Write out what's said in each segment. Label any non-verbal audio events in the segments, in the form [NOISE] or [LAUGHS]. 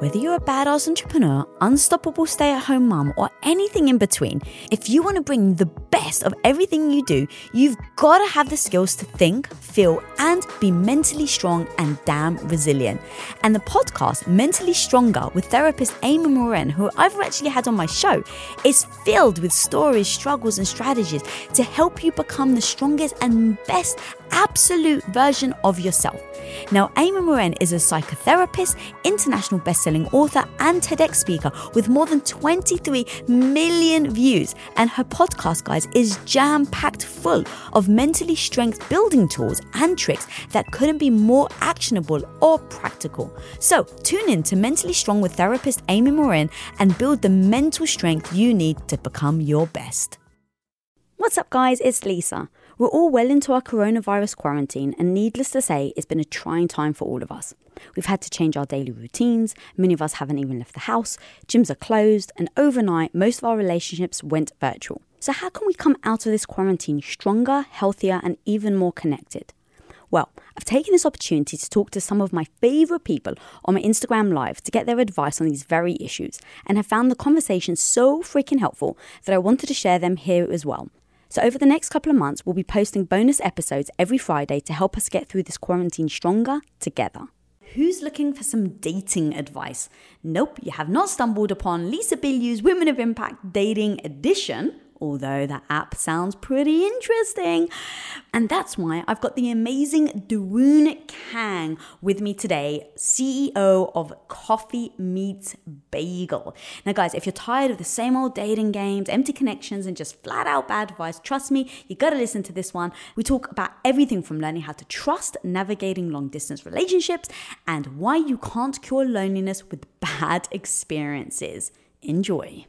Whether you're a badass entrepreneur, unstoppable stay at home mom, or anything in between, if you want to bring the best of everything you do, you've got to have the skills to think, feel, and be mentally strong and damn resilient. And the podcast, Mentally Stronger, with therapist Amy Morin, who I've actually had on my show, is filled with stories, struggles, and strategies to help you become the strongest and best absolute version of yourself. Now, Amy Morin is a psychotherapist, international best-selling author, and TEDx speaker with more than 23 million views. And her podcast, guys, is jam-packed full of mentally strength building tools and tricks that couldn't be more actionable or practical. So tune in to Mentally Strong with therapist Amy Morin and build the mental strength you need to become your best. What's up, guys? It's Lisa. We're all well into our coronavirus quarantine, and needless to say, it's been a trying time for all of us. We've had to change our daily routines, many of us haven't even left the house, gyms are closed, and overnight, most of our relationships went virtual. So, how can we come out of this quarantine stronger, healthier, and even more connected? Well, I've taken this opportunity to talk to some of my favourite people on my Instagram Live to get their advice on these very issues, and have found the conversation so freaking helpful that I wanted to share them here as well. So, over the next couple of months, we'll be posting bonus episodes every Friday to help us get through this quarantine stronger together. Who's looking for some dating advice? Nope, you have not stumbled upon Lisa Bilyeu's Women of Impact Dating Edition although the app sounds pretty interesting. And that's why I've got the amazing Dawoon Kang with me today, CEO of Coffee Meets Bagel. Now, guys, if you're tired of the same old dating games, empty connections, and just flat out bad advice, trust me, you gotta listen to this one. We talk about everything from learning how to trust, navigating long distance relationships, and why you can't cure loneliness with bad experiences. Enjoy.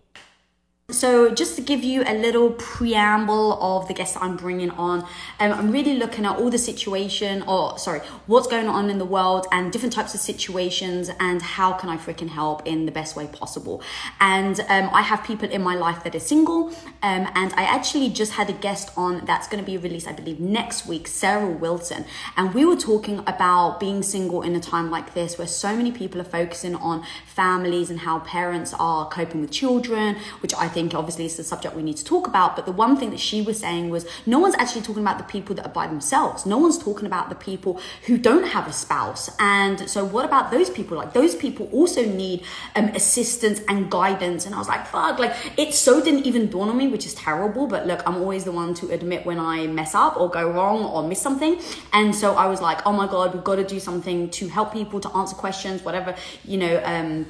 So, just to give you a little preamble of the guests I'm bringing on, um, I'm really looking at all the situation, or sorry, what's going on in the world and different types of situations, and how can I freaking help in the best way possible. And um, I have people in my life that are single, um, and I actually just had a guest on that's going to be released, I believe, next week, Sarah Wilson, and we were talking about being single in a time like this, where so many people are focusing on families and how parents are coping with children, which I think think obviously it's a subject we need to talk about. But the one thing that she was saying was no one's actually talking about the people that are by themselves. No one's talking about the people who don't have a spouse. And so what about those people? Like those people also need um, assistance and guidance. And I was like, fuck, like it so didn't even dawn on me, which is terrible. But look, I'm always the one to admit when I mess up or go wrong or miss something. And so I was like, oh my God, we've got to do something to help people to answer questions, whatever, you know, um,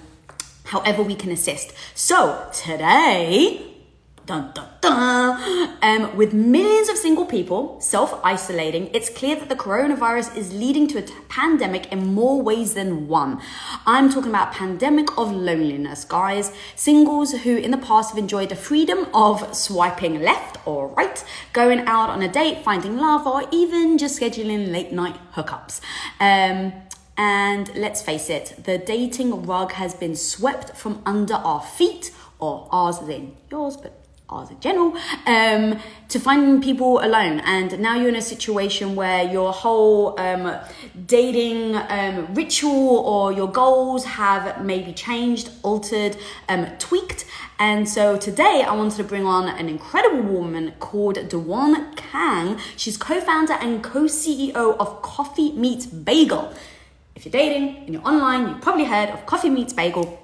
however we can assist. So today, Dun, dun, dun. Um, with millions of single people self isolating, it's clear that the coronavirus is leading to a t- pandemic in more ways than one. I'm talking about pandemic of loneliness, guys. Singles who in the past have enjoyed the freedom of swiping left or right, going out on a date, finding love, or even just scheduling late night hookups. Um, and let's face it, the dating rug has been swept from under our feet, or ours in yours, but ours in general, um, to finding people alone. And now you're in a situation where your whole um, dating um, ritual or your goals have maybe changed, altered, um, tweaked. And so today I wanted to bring on an incredible woman called Dawoon Kang. She's co founder and co CEO of Coffee Meets Bagel. If you're dating and you're online, you've probably heard of Coffee Meets Bagel.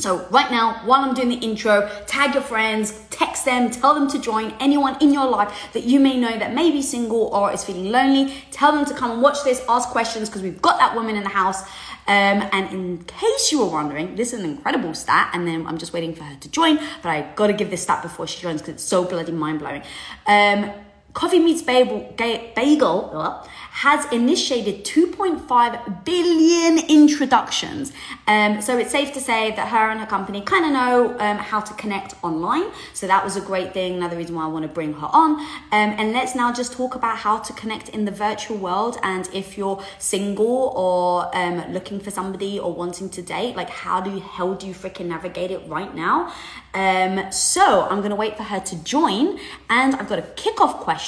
So, right now, while I'm doing the intro, tag your friends, text them, tell them to join anyone in your life that you may know that may be single or is feeling lonely. Tell them to come and watch this, ask questions because we've got that woman in the house. Um, and in case you were wondering, this is an incredible stat, and then I'm just waiting for her to join, but I gotta give this stat before she joins because it's so bloody mind blowing. Um, Coffee Meets Bagel, bagel has initiated 2.5 billion introductions. Um, so it's safe to say that her and her company kind of know um, how to connect online. So that was a great thing. Another reason why I want to bring her on. Um, and let's now just talk about how to connect in the virtual world. And if you're single or um, looking for somebody or wanting to date, like how do you, how do you freaking navigate it right now? Um, so I'm going to wait for her to join. And I've got a kickoff question.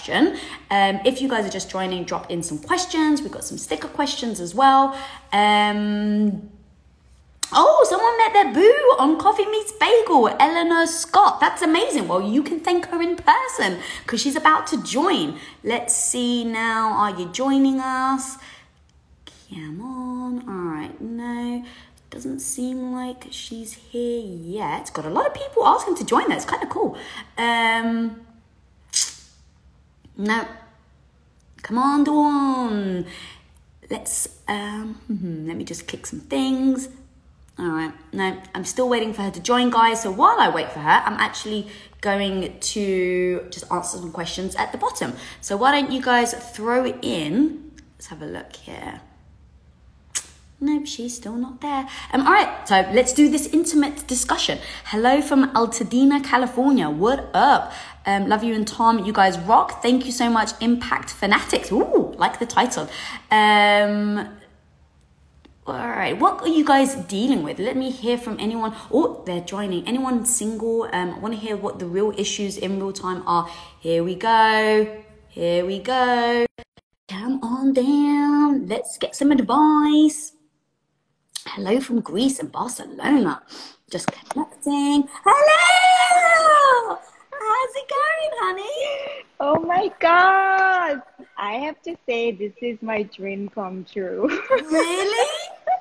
Um, if you guys are just joining, drop in some questions. We've got some sticker questions as well. Um, Oh, someone met their boo on Coffee Meets Bagel, Eleanor Scott. That's amazing. Well, you can thank her in person because she's about to join. Let's see now. Are you joining us? Come on. All right. No, doesn't seem like she's here yet. Got a lot of people asking to join. That's kind of cool. Um, no. Come on, Dawn. Let's um. Let me just click some things. All right, no, I'm still waiting for her to join, guys. So while I wait for her, I'm actually going to just answer some questions at the bottom. So why don't you guys throw in? Let's have a look here. Nope, she's still not there. Um, all right, so let's do this intimate discussion. Hello from Altadena, California. What up? Um, love you and Tom. You guys rock. Thank you so much, Impact Fanatics. Ooh, like the title. Um, all right, what are you guys dealing with? Let me hear from anyone. Oh, they're joining. Anyone single? Um, I want to hear what the real issues in real time are. Here we go. Here we go. Come on down. Let's get some advice. Hello from Greece and Barcelona. Just connecting. Hello! How's it going, honey? Oh my god! I have to say, this is my dream come true. Really?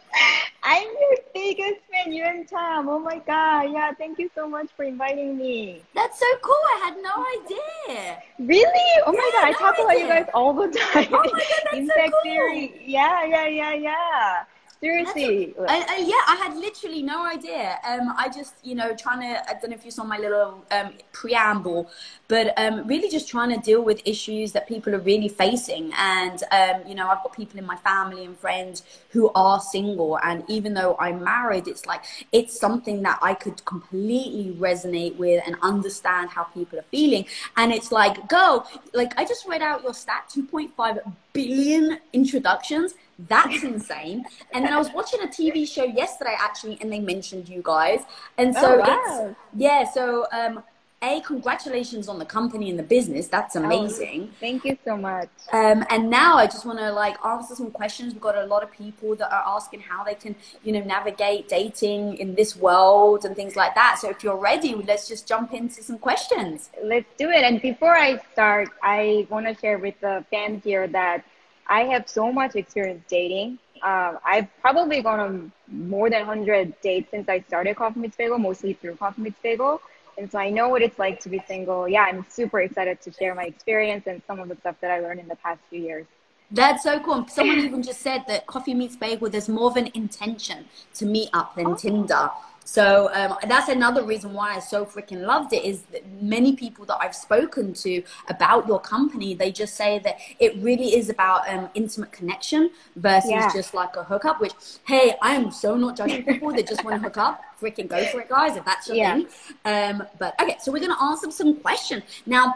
[LAUGHS] I'm your biggest fan, you and Tom. Oh my god, yeah, thank you so much for inviting me. That's so cool. I had no idea. Really? Oh my Yeah, god, I no talk about you guys all the [LAUGHS] time. Oh my God, that's so cool. theory. Yeah, yeah, yeah, yeah. Seriously. I, I, yeah, I had literally no idea. Um, I just, you know, trying to, I don't know if you saw my little um, preamble, but um, really just trying to deal with issues that people are really facing. And, um, you know, I've got people in my family and friends who are single. And even though I'm married, it's like, it's something that I could completely resonate with and understand how people are feeling. And it's like, go, like, I just read out your stat 2.5 billion introductions. That's insane. And then I was watching a TV show yesterday actually, and they mentioned you guys. And so Oh, wow. it's yeah. So um, a congratulations on the company and the business. That's amazing. Thank you so much. Um, and now I just want to like answer some questions. We've got a lot of people that are asking how they can, you know, navigate dating in this world and things like that. So if you're ready, let's just jump into some questions. Let's do it. And before I start, I want to share with the fans here that I have so much experience dating. Um, I've probably gone on more than 100 dates since I started Coffee Meets Bagel, mostly through Coffee Meets Bagel. And so I know what it's like to be single. Yeah, I'm super excited to share my experience and some of the stuff that I learned in the past few years. That's so cool. Someone even just said that Coffee Meets Bagel, there's more of an intention to meet up than Tinder. So um, that's another reason why I so freaking loved it is that many people that I've spoken to about your company, they just say that it really is about um, intimate connection versus Yeah. just like a hookup, which, hey, I am so not judging people that just want to hook up. Freaking go for it, guys, if that's your Yeah. thing. Um, but okay, so we're going to answer some questions. Now,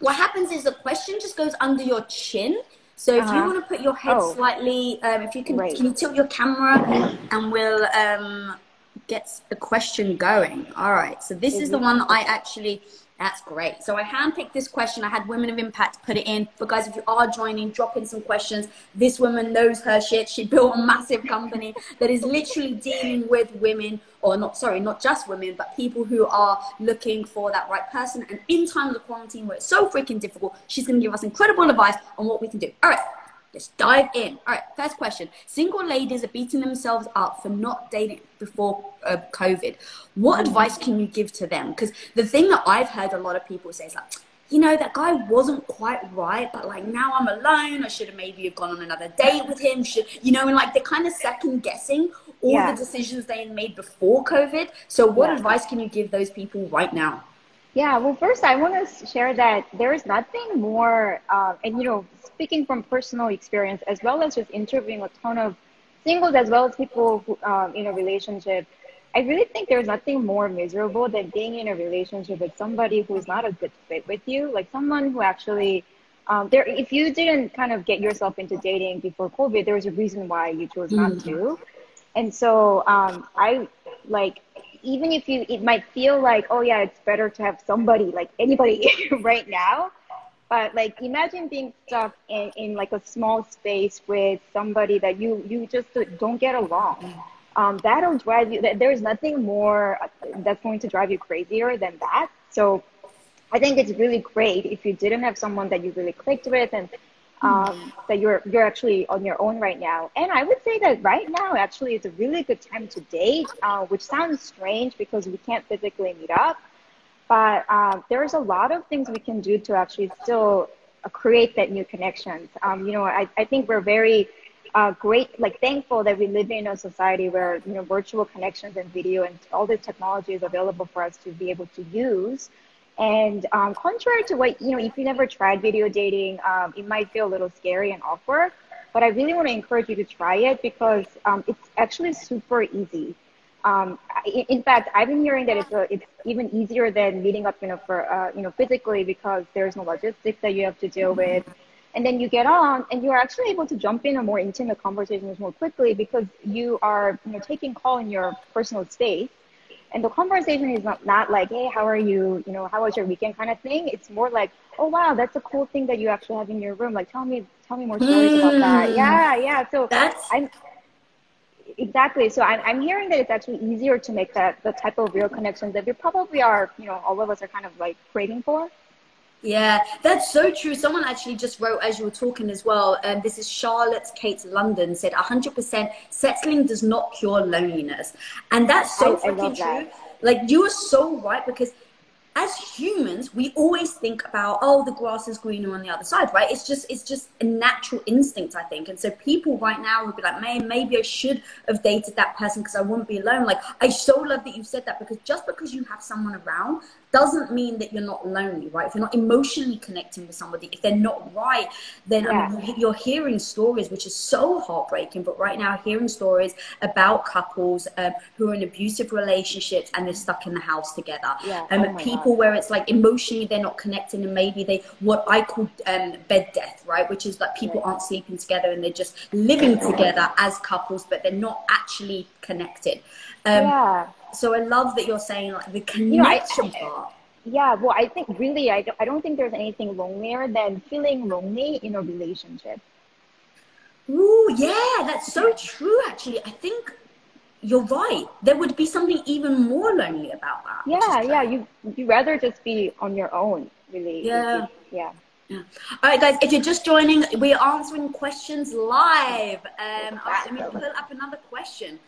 what happens is the question just goes under your chin. So if you Uh-huh. want to put your head Oh. slightly, um, if you can, Right. can you tilt your camera and we'll um, get the question going. All right. So this is the one that I actually. That's great. So I handpicked this question. I had Women of Impact put it in. But guys, if you are joining, drop in some questions. This woman knows her shit. She built a massive company that is literally dealing with women, or not, sorry, not just women, but people who are looking for that right person. And in times of quarantine where it's so freaking difficult, she's going to give us incredible advice on what we can do. All right. Let's dive in. All right, first question. Single ladies are beating themselves up for not dating before uh, COVID. What advice can you give to them? Because the thing that I've heard a lot of people say is like, you know, that guy wasn't quite right, but like now I'm alone. I should have maybe have gone on another date with him. Should you know? And like they're kind of second guessing all Yeah. the decisions they made before COVID. So, what Yeah. advice can you give those people right now? Yeah, well, first I want to share that there is nothing more, uh, and you know, speaking from personal experience as well as just interviewing a ton of singles as well as people who, um, in a relationship, I really think there's nothing more miserable than being in a relationship with somebody who is not a good fit with you, like someone who actually. Um, there, if you didn't kind of get yourself into dating before COVID, there was a reason why you chose not to. And so um, I like even if you it might feel like oh yeah it's better to have somebody like anybody [LAUGHS] right now but like imagine being stuck in, in like a small space with somebody that you you just don't get along um, that'll drive you. There's nothing more that's going to drive you crazier than that. So I think it's really great if you didn't have someone that you really clicked with and um, that you're you're actually on your own right now. And I would say that right now actually is a really good time to date, uh, which sounds strange because we can't physically meet up. But uh, there's a lot of things we can do to actually still uh, create that new connections. Um, you know, I, I think we're very uh, great, like thankful that we live in a society where you know virtual connections and video and all this technology is available for us to be able to use. And um, contrary to what, you know, if you never tried video dating, um, it might feel a little scary and awkward. But I really want to encourage you to try it because um, it's actually super easy. Um, in, in, fact, I've been hearing that it's, a, it's even easier than meeting up, you know, for, uh, you know, physically because there's no logistics that you have to deal with. And then you get on and you're actually able to jump in a more intimate conversations more quickly because you are, you know, taking call in your personal space and the conversation is not, not like, hey, how are you? You know, how was your weekend kind of thing. It's more like, oh wow, that's a cool thing that you actually have in your room. Like tell me tell me more stories mm. about that. Hmm. Yeah, yeah. So that's I'm exactly. So I'm I'm hearing that it's actually easier to make that the type of real connections that we probably are, you know, all of us are kind of like craving for. Yeah, that's so true. Someone actually just wrote as you were talking as well. And um, this is Charlotte Kate London said 100% settling does not cure loneliness. And that's so I, freaking I true. Like you are so right because as humans, we always think about, oh, the grass is greener on the other side, right? It's just, it's just a natural instinct, I think. And so people right now would be like, man, maybe I should have dated that person because I wouldn't be alone. Like, I so love that you said that because just because you have someone around doesn't mean that you're not lonely, right? If you're not emotionally connecting with somebody, if they're not right, then yeah. I mean, you're hearing stories, which is so heartbreaking. But right now, hearing stories about couples um, who are in abusive relationships and they're stuck in the house together. Yeah. Um, oh people God. where it's like emotionally they're not connecting and maybe they, what I call um, bed death, right? Which is like people aren't sleeping together and they're just living together as couples, but they're not actually connected. Um, yeah so I love that you're saying like the connection you know, I, part. Yeah, well, I think really, I don't, I don't think there's anything lonelier than feeling lonely in a relationship. Ooh, yeah, that's so true. Actually, I think you're right. There would be something even more lonely about that. Yeah, yeah. You you rather just be on your own, really. Yeah. yeah. Yeah. All right, guys. If you're just joining, we're answering questions live. Um, all right, let me pull up another question.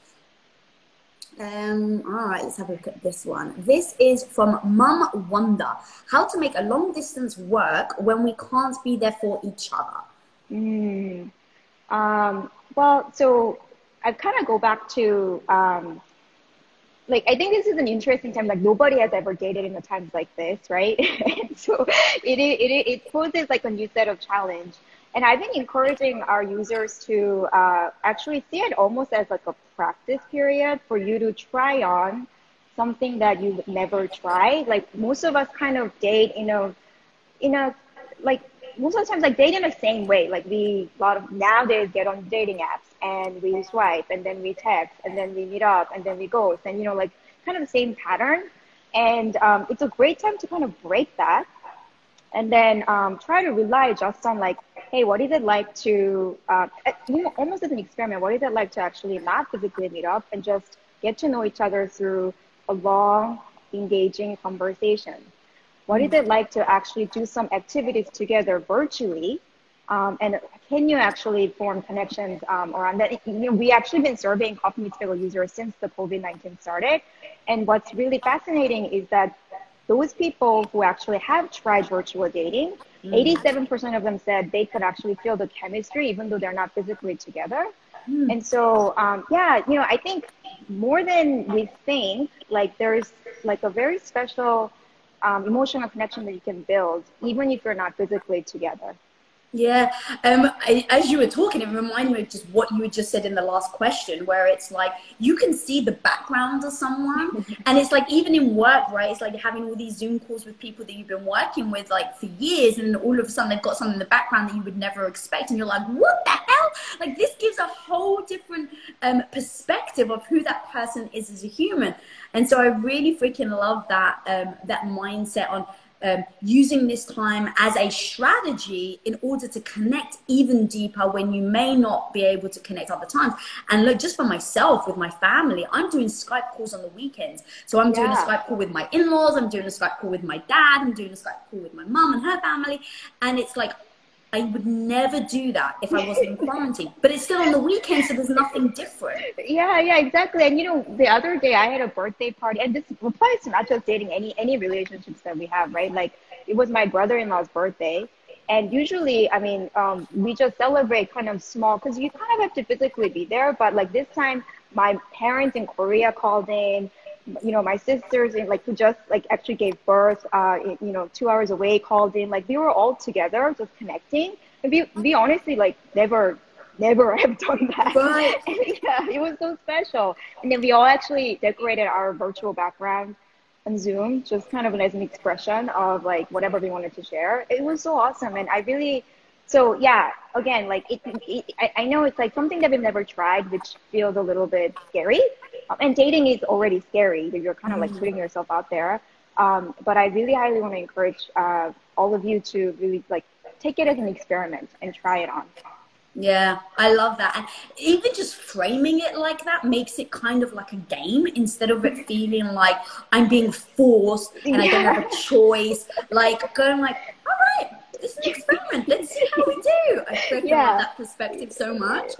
Um, all right, let's have a look at this one. This is from Mum Wonder. How to make a long distance work when we can't be there for each other? Mm. Um, well, so I kind of go back to, um, like, I think this is an interesting time. Like, nobody has ever dated in a times like this, right? [LAUGHS] so it, it, it poses like a new set of challenge. And I've been encouraging our users to uh, actually see it almost as like a practice period for you to try on something that you've never tried. Like most of us kind of date in a, in a, like most of the times like date in the same way. Like we a lot of nowadays get on dating apps and we swipe and then we text and then we meet up and then we ghost and you know like kind of the same pattern. And um, it's a great time to kind of break that and then um, try to rely just on like, hey, what is it like to, uh, almost as an experiment, what is it like to actually not physically meet up and just get to know each other through a long, engaging conversation? What is it like to actually do some activities together virtually? Um, and can you actually form connections um, around that? You know, we actually been surveying Coffee Meets Bagel users since the COVID-19 started. And what's really fascinating is that those people who actually have tried virtual dating, mm. 87% of them said they could actually feel the chemistry even though they're not physically together. Mm. And so, um, yeah, you know, I think more than we think, like there's like a very special um, emotional connection that you can build even if you're not physically together. Yeah, um, I, as you were talking, it reminded me of just what you had just said in the last question, where it's like you can see the background of someone, [LAUGHS] and it's like even in work, right? It's like having all these Zoom calls with people that you've been working with like for years, and all of a sudden they've got something in the background that you would never expect, and you're like, what the hell? Like this gives a whole different um, perspective of who that person is as a human, and so I really freaking love that um, that mindset on um, using this time as a strategy in order to connect even deeper when you may not be able to connect other times. And look, just for myself with my family, I'm doing Skype calls on the weekends. So I'm yeah. doing a Skype call with my in-laws. I'm doing a Skype call with my dad. I'm doing a Skype call with my mom and her family. And it's like I would never do that if I wasn't in [LAUGHS] quarantine. But it's still on the weekend, so there's nothing different. Yeah, yeah, exactly. And you know, the other day I had a birthday party, and this applies to not just dating, any any relationships that we have, right? Like it was my brother-in-law's birthday, and usually, I mean, um, we just celebrate kind of small because you kind of have to physically be there. But like this time, my parents in Korea called in you know, my sisters and like who just like actually gave birth, uh, you know, two hours away called in. Like we were all together, just connecting. And we, we honestly like never, never [LAUGHS] have done that. Right. [LAUGHS] yeah, it was so special. And then we all actually decorated our virtual background on Zoom, just kind of as an expression of like whatever we wanted to share. It was so awesome, and I really so yeah again like it, it I, I, know it's like something that we've never tried which feels a little bit scary um, and dating is already scary you're kind of like mm-hmm. putting yourself out there um, but i really highly want to encourage uh, all of you to really like take it as an experiment and try it on yeah, I love that. And even just framing it like that makes it kind of like a game instead of it [LAUGHS] feeling like I'm being forced and yeah. I don't have a choice. Like going like, all right, it's an experiment. Let's see how we do. I freaking yeah. love that perspective so much.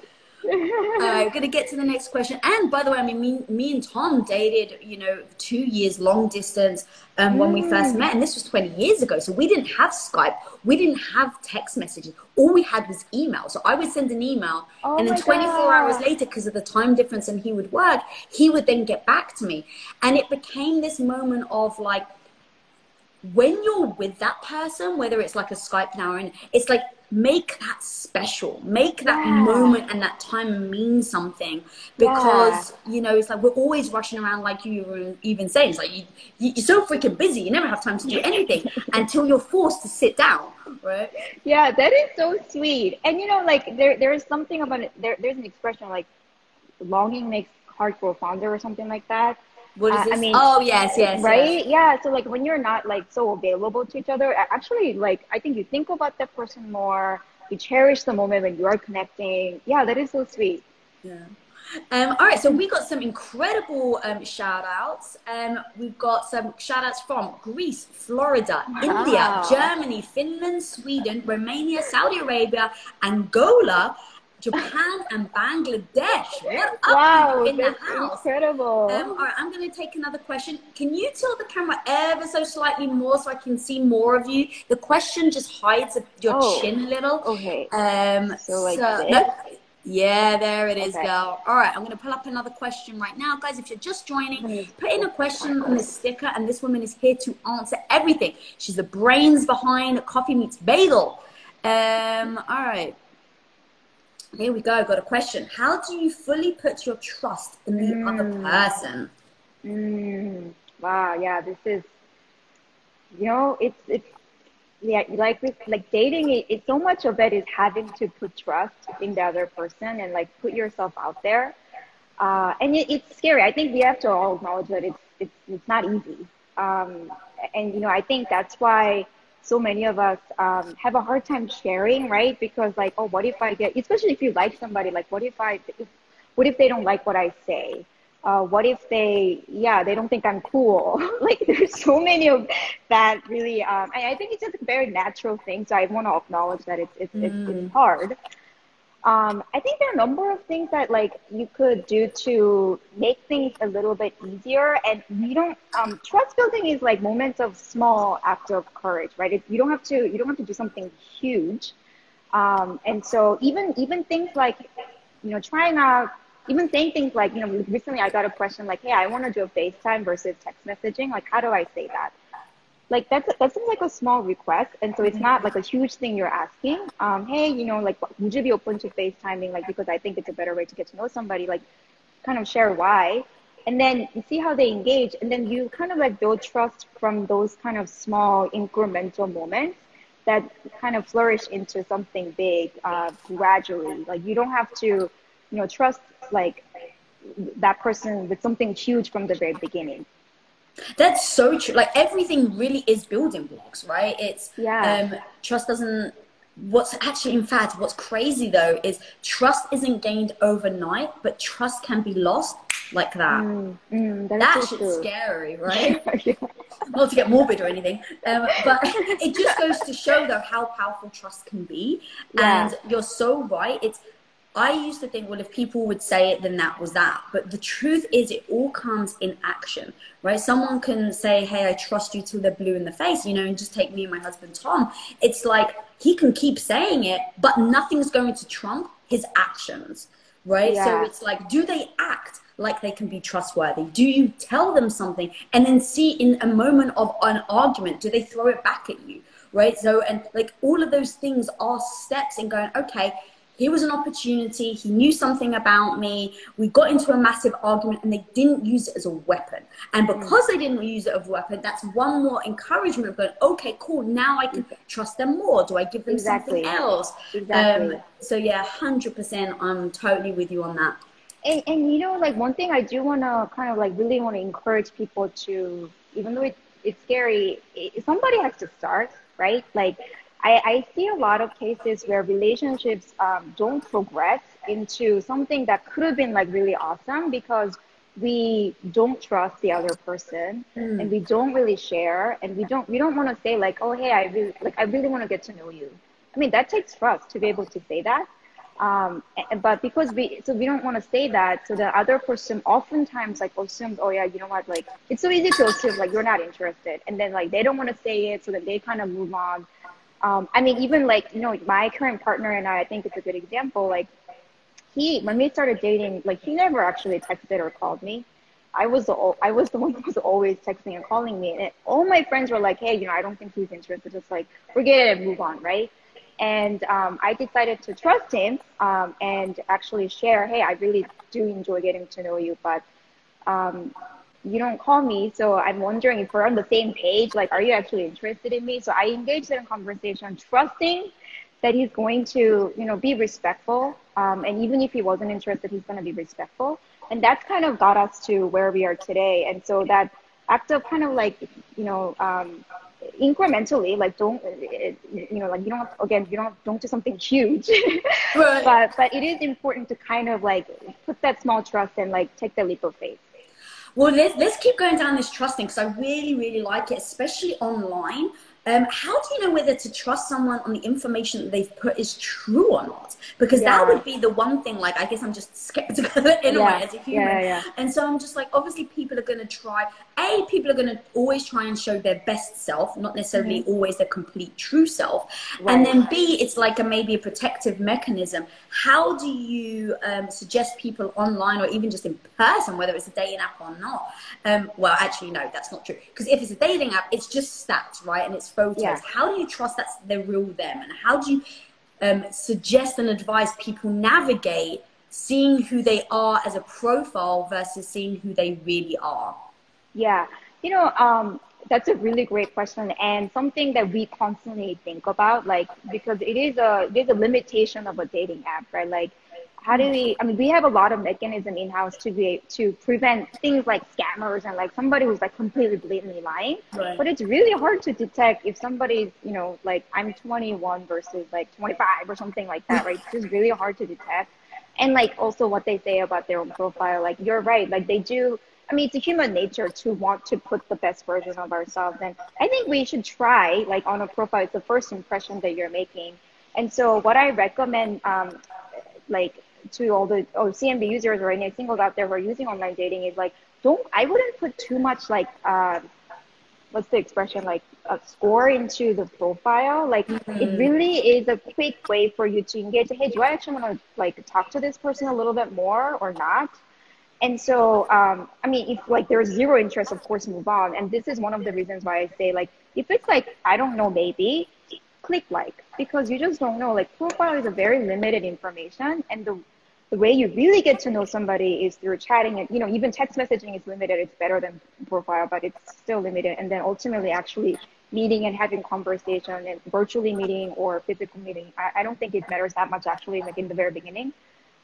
uh, we're going to get to the next question. And by the way, I mean, me, me and Tom dated, you know, two years long distance um, when we first met. And this was 20 years ago. So we didn't have Skype. We didn't have text messages. All we had was email. So I would send an email. Oh and then 24 God. hours later, because of the time difference and he would work, he would then get back to me. And it became this moment of like, when you're with that person, whether it's like a Skype now and it's like make that special, make that yeah. moment and that time mean something because yeah. you know it's like we're always rushing around, like you were even saying. It's like you, you're so freaking busy, you never have time to do anything [LAUGHS] until you're forced to sit down, right? Yeah, that is so sweet. And you know, like there there is something about it. There, there's an expression like longing makes heart grow fonder or something like that what is uh, this? I mean, oh yes, yes, right, yes. yeah. So like when you're not like so available to each other, actually, like I think you think about that person more. You cherish the moment when you are connecting. Yeah, that is so sweet. Yeah. Um, all right, so we got some incredible um, shout outs. Um, we've got some shout outs from Greece, Florida, wow. India, Germany, Finland, Sweden, Romania, Saudi Arabia, Angola, Japan and Bangladesh. What up wow, in the house? Incredible. Um, all right, I'm going to take another question. Can you tilt the camera ever so slightly more so I can see more of you? The question just hides your oh, chin a little. Okay. Um, so like so, this? No, yeah, there it is, okay. girl. All right, I'm going to pull up another question right now. Guys, if you're just joining, put in a question on the sticker, and this woman is here to answer everything. She's the brains behind Coffee Meets Bagel. Um, all right. Here we go. Got a question. How do you fully put your trust in the mm. other person? Mm. Wow. Yeah. This is, you know, it's it's yeah, like with like dating, it, it so much of it is having to put trust in the other person and like put yourself out there. Uh, and it, it's scary. I think we have to all acknowledge that it's it's it's not easy. Um, and you know, I think that's why so many of us um, have a hard time sharing, right? Because like, oh, what if I get, especially if you like somebody, like, what if I, if, what if they don't like what I say? Uh, what if they, yeah, they don't think I'm cool? [LAUGHS] like, there's so many of that really. Um, I, I think it's just a very natural thing. So I want to acknowledge that it's it's, mm. it's, it's hard. Um, I think there are a number of things that like you could do to make things a little bit easier. And you don't um, trust building is like moments of small acts of courage, right? It, you don't have to you don't have to do something huge. Um, and so even even things like you know trying out even saying things like you know recently I got a question like hey I want to do a FaceTime versus text messaging like how do I say that? Like that's that seems like a small request and so it's not like a huge thing you're asking. Um hey you know like would you be open to facetiming? Like because i think it's a better way to get to know somebody like kind of share why. And then you see how they engage and then you kind of like build trust from those kind of small incremental moments that kind of flourish into something big uh, gradually. Like you don't have to you know trust like that person with something huge from the very beginning That's so true. Like everything really is building blocks, right? It's yeah. Um, trust doesn't. What's actually, in fact, what's crazy though is trust isn't gained overnight, but trust can be lost like that. Mm, mm, that shit's scary, [LAUGHS] right? [LAUGHS] yeah. Not to get morbid or anything, um, but [LAUGHS] it just goes to show though how powerful trust can be. Yeah. And you're so right. It's I used to think, well, if people would say it, then that was that. But the truth is, it all comes in action, right? Someone can say, hey, I trust you till they're blue in the face, you know, and just take me and my husband Tom. It's like he can keep saying it, but nothing's going to trump his actions, right? Yeah. So it's like, do they act? like they can be trustworthy? Do you tell them something and then see in a moment of an argument, do they throw it back at you? Right. So, and like all of those things are steps in going, okay, here was an opportunity. He knew something about me. We got into a massive argument and they didn't use it as a weapon. And mm. because they didn't use it as a weapon, that's one more encouragement of going, okay, cool. Now I can trust them more. Do I give them exactly. something else? Exactly. Um, so yeah, 100%. I'm totally with you on that. And, and you know, like one thing I do want to kind of like really want to encourage people to, even though it, it's scary, it, somebody has to start, right? Like I, I see a lot of cases where relationships um, don't progress into something that could have been like really awesome because we don't trust the other person mm. and we don't really share and we don't we don't want to say like oh hey I really like I really want to get to know you. I mean that takes trust to be able to say that. Um, but because we so we don't want to say that, so the other person oftentimes like assumes, oh yeah, you know what, like it's so easy to assume like you're not interested, and then like they don't want to say it, so that they kind of move on um, I mean, even like, you know, my current partner and I, I think it's a good example. Like, he, when we started dating, like, he never actually texted or called me. I was the I was the one who was always texting and calling me, and all my friends were like, "Hey, you know, I don't think he's interested. Just like forget it, move on, right?" And um, I decided to trust him um, and actually share, "Hey, I really do enjoy getting to know you, but um, you don't call me. So I'm wondering if we're on the same page. Like, are you actually interested in me? So I engaged in a conversation, trusting that he's going to, you know, be respectful. Um, and even if he wasn't interested, he's going to be respectful. And that's kind of got us to where we are today. And so that act of kind of like, you know, um, incrementally, like don't, you know, like you don't, again, you don't, don't do something huge, [LAUGHS] right. but, but it is important to kind of like put that small trust and like take the leap of faith. Well, let's, let's keep going down this trusting because I really, really like it, especially online. Um, how do you know whether to trust someone on the information that they've put is true or not? Because yeah. that would be the one thing. Like, I guess I'm just skeptical [LAUGHS] in a way as a human, yeah, yeah. and so I'm just like, obviously, people are going to try. A, people are going to always try and show their best self, not necessarily mm-hmm. always their complete true self. Right. And then B, it's like a maybe a protective mechanism. How do you um, suggest people online or even just in person, whether it's a dating app or not? Um, well, actually, no, that's not true. Because if it's a dating app, it's just stats, right? And it's photos. Yeah. How do you trust that's the real them? And how do you um, suggest and advise people navigate seeing who they are as a profile versus seeing who they really are? Yeah, you know, um, that's a really great question and something that we constantly think about, like because it is a there's a limitation of a dating app, right? Like how do we i mean we have a lot of mechanism in house to be to prevent things like scammers and like somebody who's like completely blatantly lying right. but it's really hard to detect if somebody's you know like i'm 21 versus like 25 or something like that right it's just really hard to detect and like also what they say about their own profile like you're right like they do I mean, it's a human nature to want to put the best version of ourselves. And I think we should try, like on a profile, it's the first impression that you're making. And so what I recommend, um, like to all the oh, CMB users or any singles out there who are using online dating is like, don't, I wouldn't put too much like, uh, what's the expression, like a score into the profile. Like mm-hmm. it really is a quick way for you to engage. Hey, do I actually want to like talk to this person a little bit more or not? And so, um, I mean, if like there's zero interest, of course, move on. And this is one of the reasons why I say like, if it's like, I don't know, maybe click like, because you just don't know. Like profile is a very limited information and the the way you really get to know somebody is through chatting and you know even text messaging is limited it's better than profile but it's still limited and then ultimately actually meeting and having conversation and virtually meeting or physical meeting i, I don't think it matters that much actually like in the very beginning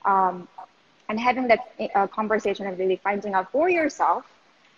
um, and having that uh, conversation and really finding out for yourself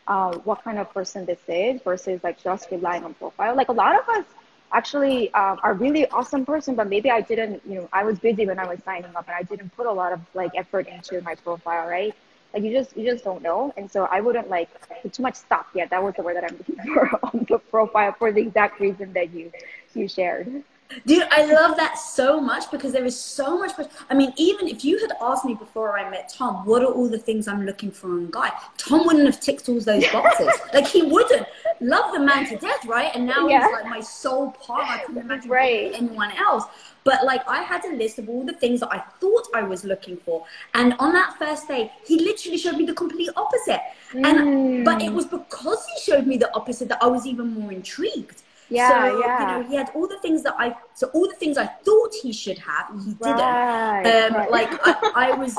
uh, what kind of person this is versus like just relying on profile. Like a lot of us actually um, are really awesome person, but maybe I didn't, you know, I was busy when I was signing up and I didn't put a lot of like effort into my profile, right? Like you just you just don't know, and so I wouldn't like put too much stock. yet. that was the word that I'm [LAUGHS] looking for [LAUGHS] on the profile for the exact reason that you you shared. Dude, I love that so much because there is so much. I mean, even if you had asked me before I met Tom, what are all the things I'm looking for in a guy? Tom wouldn't have ticked all those boxes. [LAUGHS] like he wouldn't. Love the man to death, right? And now yeah. he's like my soul partner. I couldn't imagine [LAUGHS] right. anyone else. But like I had a list of all the things that I thought I was looking for. And on that first day, he literally showed me the complete opposite. And mm. but it was because he showed me the opposite that I was even more intrigued. Yeah, so, yeah. You know, he had all the things that I, so all the things I thought he should have, he didn't. Right, um, right. Like I, I was,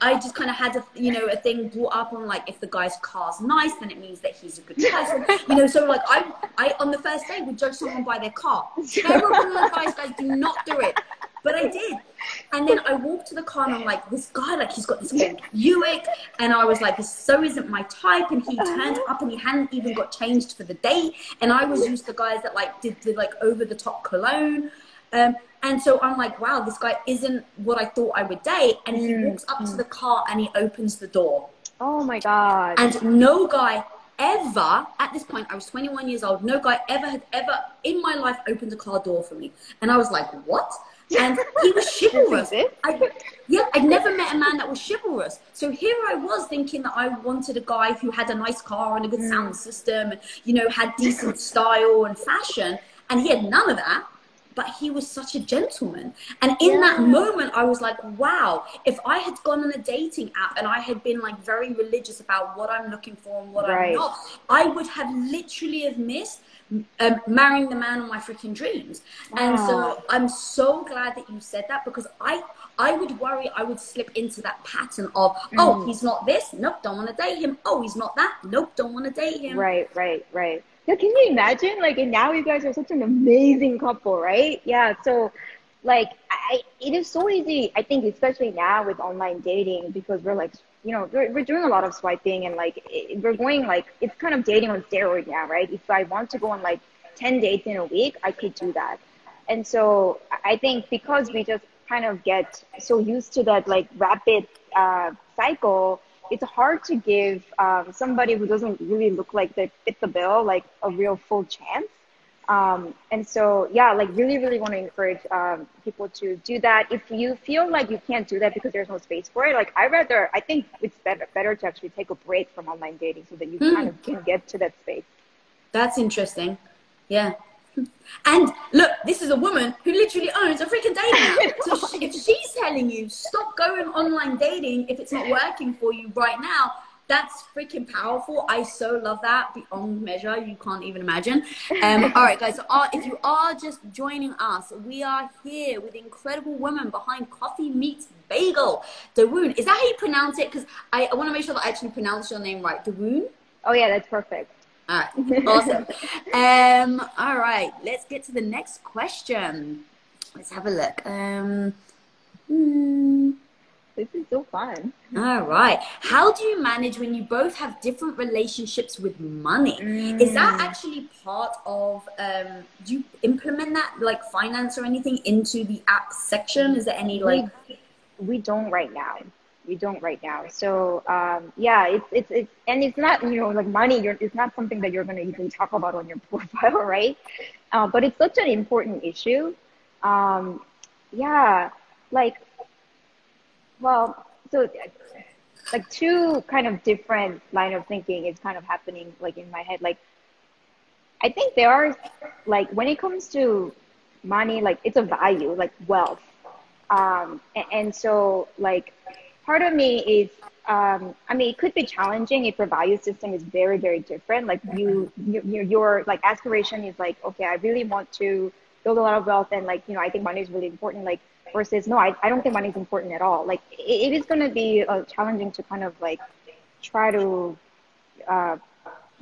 I just kind of had a, you know, a thing brought up on like if the guy's car's nice, then it means that he's a good person. [LAUGHS] you know, so like I, I on the first day would judge someone by their car. Terrible advice, guys. Do not do it. But I did. And then I walked to the car and I'm like, this guy, like, he's got this old Buick. And I was like, this so isn't my type. And he turned up and he hadn't even got changed for the date. And I was used to guys that like did the like over the top cologne. Um, and so I'm like, wow, this guy isn't what I thought I would date. And he mm. walks up to the car and he opens the door. Oh my God. And no guy ever, at this point, I was 21 years old, no guy ever had ever in my life opened a car door for me. And I was like, what? [LAUGHS] and he was chivalrous. I, yeah, I'd never met a man that was chivalrous. So here I was thinking that I wanted a guy who had a nice car and a good sound mm. system, and you know had decent style and fashion, and he had none of that. But he was such a gentleman. And in yeah. that moment, I was like, wow, if I had gone on a dating app and I had been like very religious about what I'm looking for and what right. I'm not, I would have literally have missed um, marrying the man of my freaking dreams. Wow. And so I'm so glad that you said that because I I would worry I would slip into that pattern of oh, mm. oh he's not this nope don't want to date him oh he's not that nope don't want to date him. Right right right. Yeah, can you imagine? Like and now you guys are such an amazing couple right? Yeah so like I, it is so easy i think especially now with online dating because we're like you know we're, we're doing a lot of swiping and like it, we're going like it's kind of dating on steroid now right? If i want to go on like 10 dates in a week i could do that. And so i think because we just kind of get so used to that like rapid uh, cycle it's hard to give um, somebody who doesn't really look like they fit the bill like a real full chance um, and so, yeah, like really, really want to encourage um, people to do that. If you feel like you can't do that because there's no space for it, like I rather, I think it's better, better to actually take a break from online dating so that you mm. kind of can get to that space. That's interesting. Yeah. And look, this is a woman who literally owns a freaking dating app. [LAUGHS] So if she's telling you stop going online dating if it's not working for you right now, that's freaking powerful. I so love that beyond measure. You can't even imagine. Um, [LAUGHS] all right, guys. So uh, if you are just joining us, we are here with incredible woman behind Coffee Meets Bagel, Dawoon. Is that how you pronounce it? Because I, I want to make sure that I actually pronounce your name right. Dawoon? Oh, yeah, that's perfect. All right, [LAUGHS] awesome. um, all right, let's get to the next question. Let's have a look. Um, hmm. This is so fun. All right. How do you manage when you both have different relationships with money? Mm. Is that mm. actually part of, um, do you implement that like finance or anything into the app section? Is there any like. We, we don't right now. We don't right now. So um, yeah, it's, it's, it's, and it's not, you know, like money, you're, it's not something that you're going to even talk about on your [LAUGHS] profile, right? Uh, but it's such an important issue. Um, yeah, like well, so like two kind of different line of thinking is kind of happening like in my head. Like I think there are like when it comes to money, like it's a value, like wealth. Um, and, and so like part of me is um, I mean, it could be challenging if your value system is very, very different. Like you, you, your like aspiration is like, okay, I really want to build a lot of wealth, and like, you know, I think money is really important. Like, versus no, I, I don't think money is important at all. Like it, it is going to be uh, challenging to kind of like try to, uh,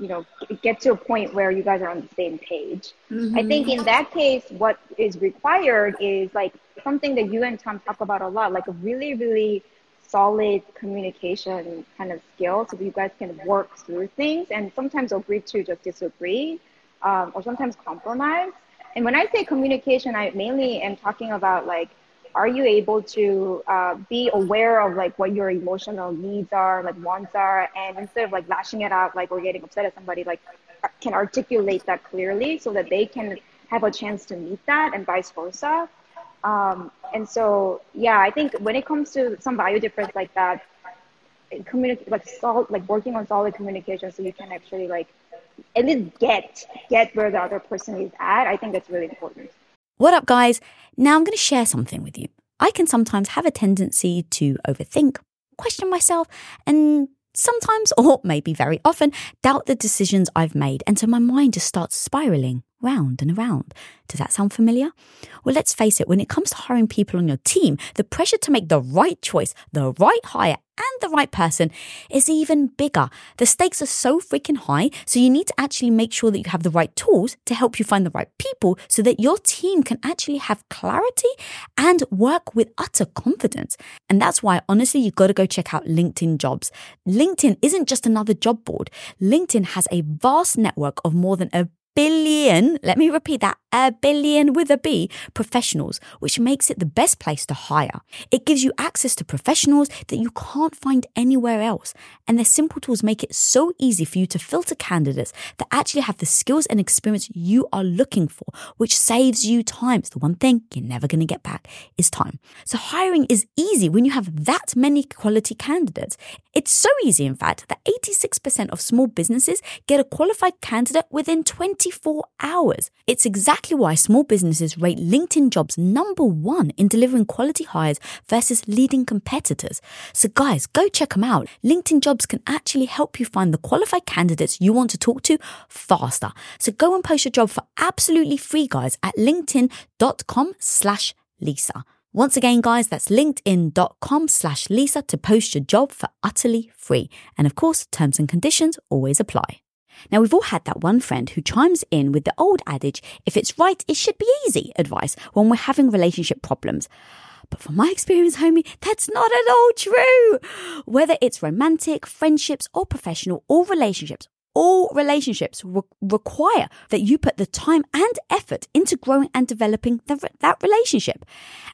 you know, get to a point where you guys are on the same page. Mm-hmm. I think in that case, what is required is like something that you and Tom talk about a lot, like a really, really solid communication kind of skill so that you guys can work through things and sometimes agree to just disagree um, or sometimes compromise. And when I say communication, I mainly am talking about like, are you able to uh, be aware of like what your emotional needs are, like wants are, and instead of like lashing it out, like or getting upset at somebody, like can articulate that clearly so that they can have a chance to meet that and vice versa. Um, and so, yeah, I think when it comes to some value difference like that, communicate like solid, like working on solid communication so you can actually like at least get get where the other person is at. I think that's really important. What up, guys? Now I'm going to share something with you. I can sometimes have a tendency to overthink, question myself, and sometimes, [LAUGHS] or maybe very often, doubt the decisions I've made. And so my mind just starts spiraling round and around. Does that sound familiar? Well, let's face it, when it comes to hiring people on your team, the pressure to make the right choice, the right hire, and the right person is even bigger. The stakes are so freaking high, so you need to actually make sure that you have the right tools to help you find the right people so that your team can actually have clarity and work with utter confidence. And that's why, honestly, you've got to go check out LinkedIn jobs. LinkedIn isn't just another job board. LinkedIn has a vast network of more than a billion, let me repeat that, a billion with a B professionals, which makes it the best place to hire. It gives you access to professionals that you can't find anywhere else. And their simple tools make it so easy for you to filter candidates that actually have the skills and experience you are looking for, which saves you time. It's the one thing you're never going to get back is time. So hiring is easy when you have that many quality candidates. It's so easy, in fact, that 86% of small businesses get a qualified candidate within 24 hours. It's exactly exactly why small businesses rate LinkedIn jobs number one in delivering quality hires versus leading competitors. So, guys, go check them out. LinkedIn jobs can actually help you find the qualified candidates you want to talk to faster. So, go and post your job for absolutely free, guys, at linkedin.com slash Lisa. Once again, guys, that's linkedin.com slash Lisa to post your job for utterly free. And of course, terms and conditions always apply. Now, we've all had that one friend who chimes in with the old adage, if it's right, it should be easy advice when we're having relationship problems. But from my experience, homie, that's not at all true. Whether it's romantic, friendships, or professional, or relationships, all relationships re- require that you put the time and effort into growing and developing the, that relationship.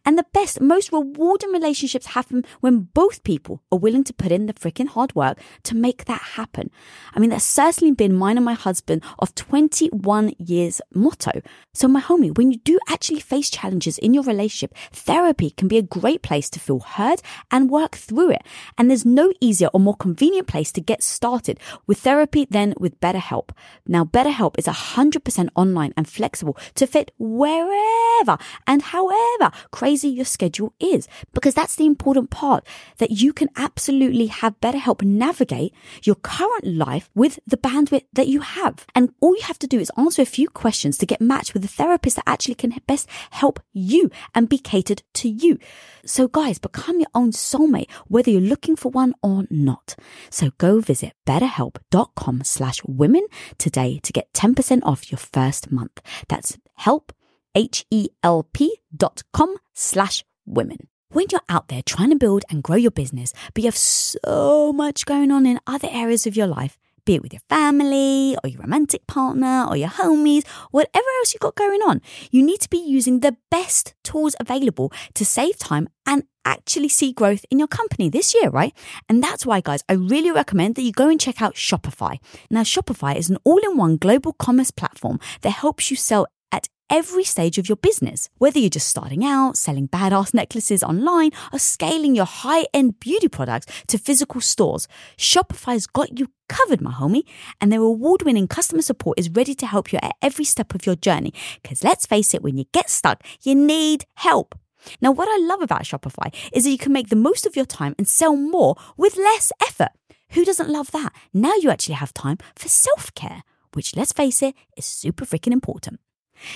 And the best, most rewarding relationships happen when both people are willing to put in the freaking hard work to make that happen. I mean, that's certainly been mine and my husband of 21 years motto. So my homie, when you do actually face challenges in your relationship, therapy can be a great place to feel heard and work through it. And there's no easier or more convenient place to get started with therapy than with BetterHelp. Now, BetterHelp is 100% online and flexible to fit wherever and however crazy your schedule is, because that's the important part that you can absolutely have BetterHelp navigate your current life with the bandwidth that you have. And all you have to do is answer a few questions to get matched with a therapist that actually can best help you and be catered to you. So guys, become your own soulmate, whether you're looking for one or not. So go visit betterhelp.com slash women today to get 10% off your first month. That's help, H-E-L-P dot com slash women. When you're out there trying to build and grow your business, but you have so much going on in other areas of your life, be it with your family or your romantic partner or your homies, whatever else you've got going on, you need to be using the best tools available to save time and actually see growth in your company this year, right? And that's why, guys, I really recommend that you go and check out Shopify. Now, Shopify is an all in one global commerce platform that helps you sell at every stage of your business. Whether you're just starting out, selling badass necklaces online, or scaling your high end beauty products to physical stores, Shopify's got you covered, my homie. And their award winning customer support is ready to help you at every step of your journey. Because let's face it, when you get stuck, you need help. Now, what I love about Shopify is that you can make the most of your time and sell more with less effort. Who doesn't love that? Now you actually have time for self care, which, let's face it, is super freaking important.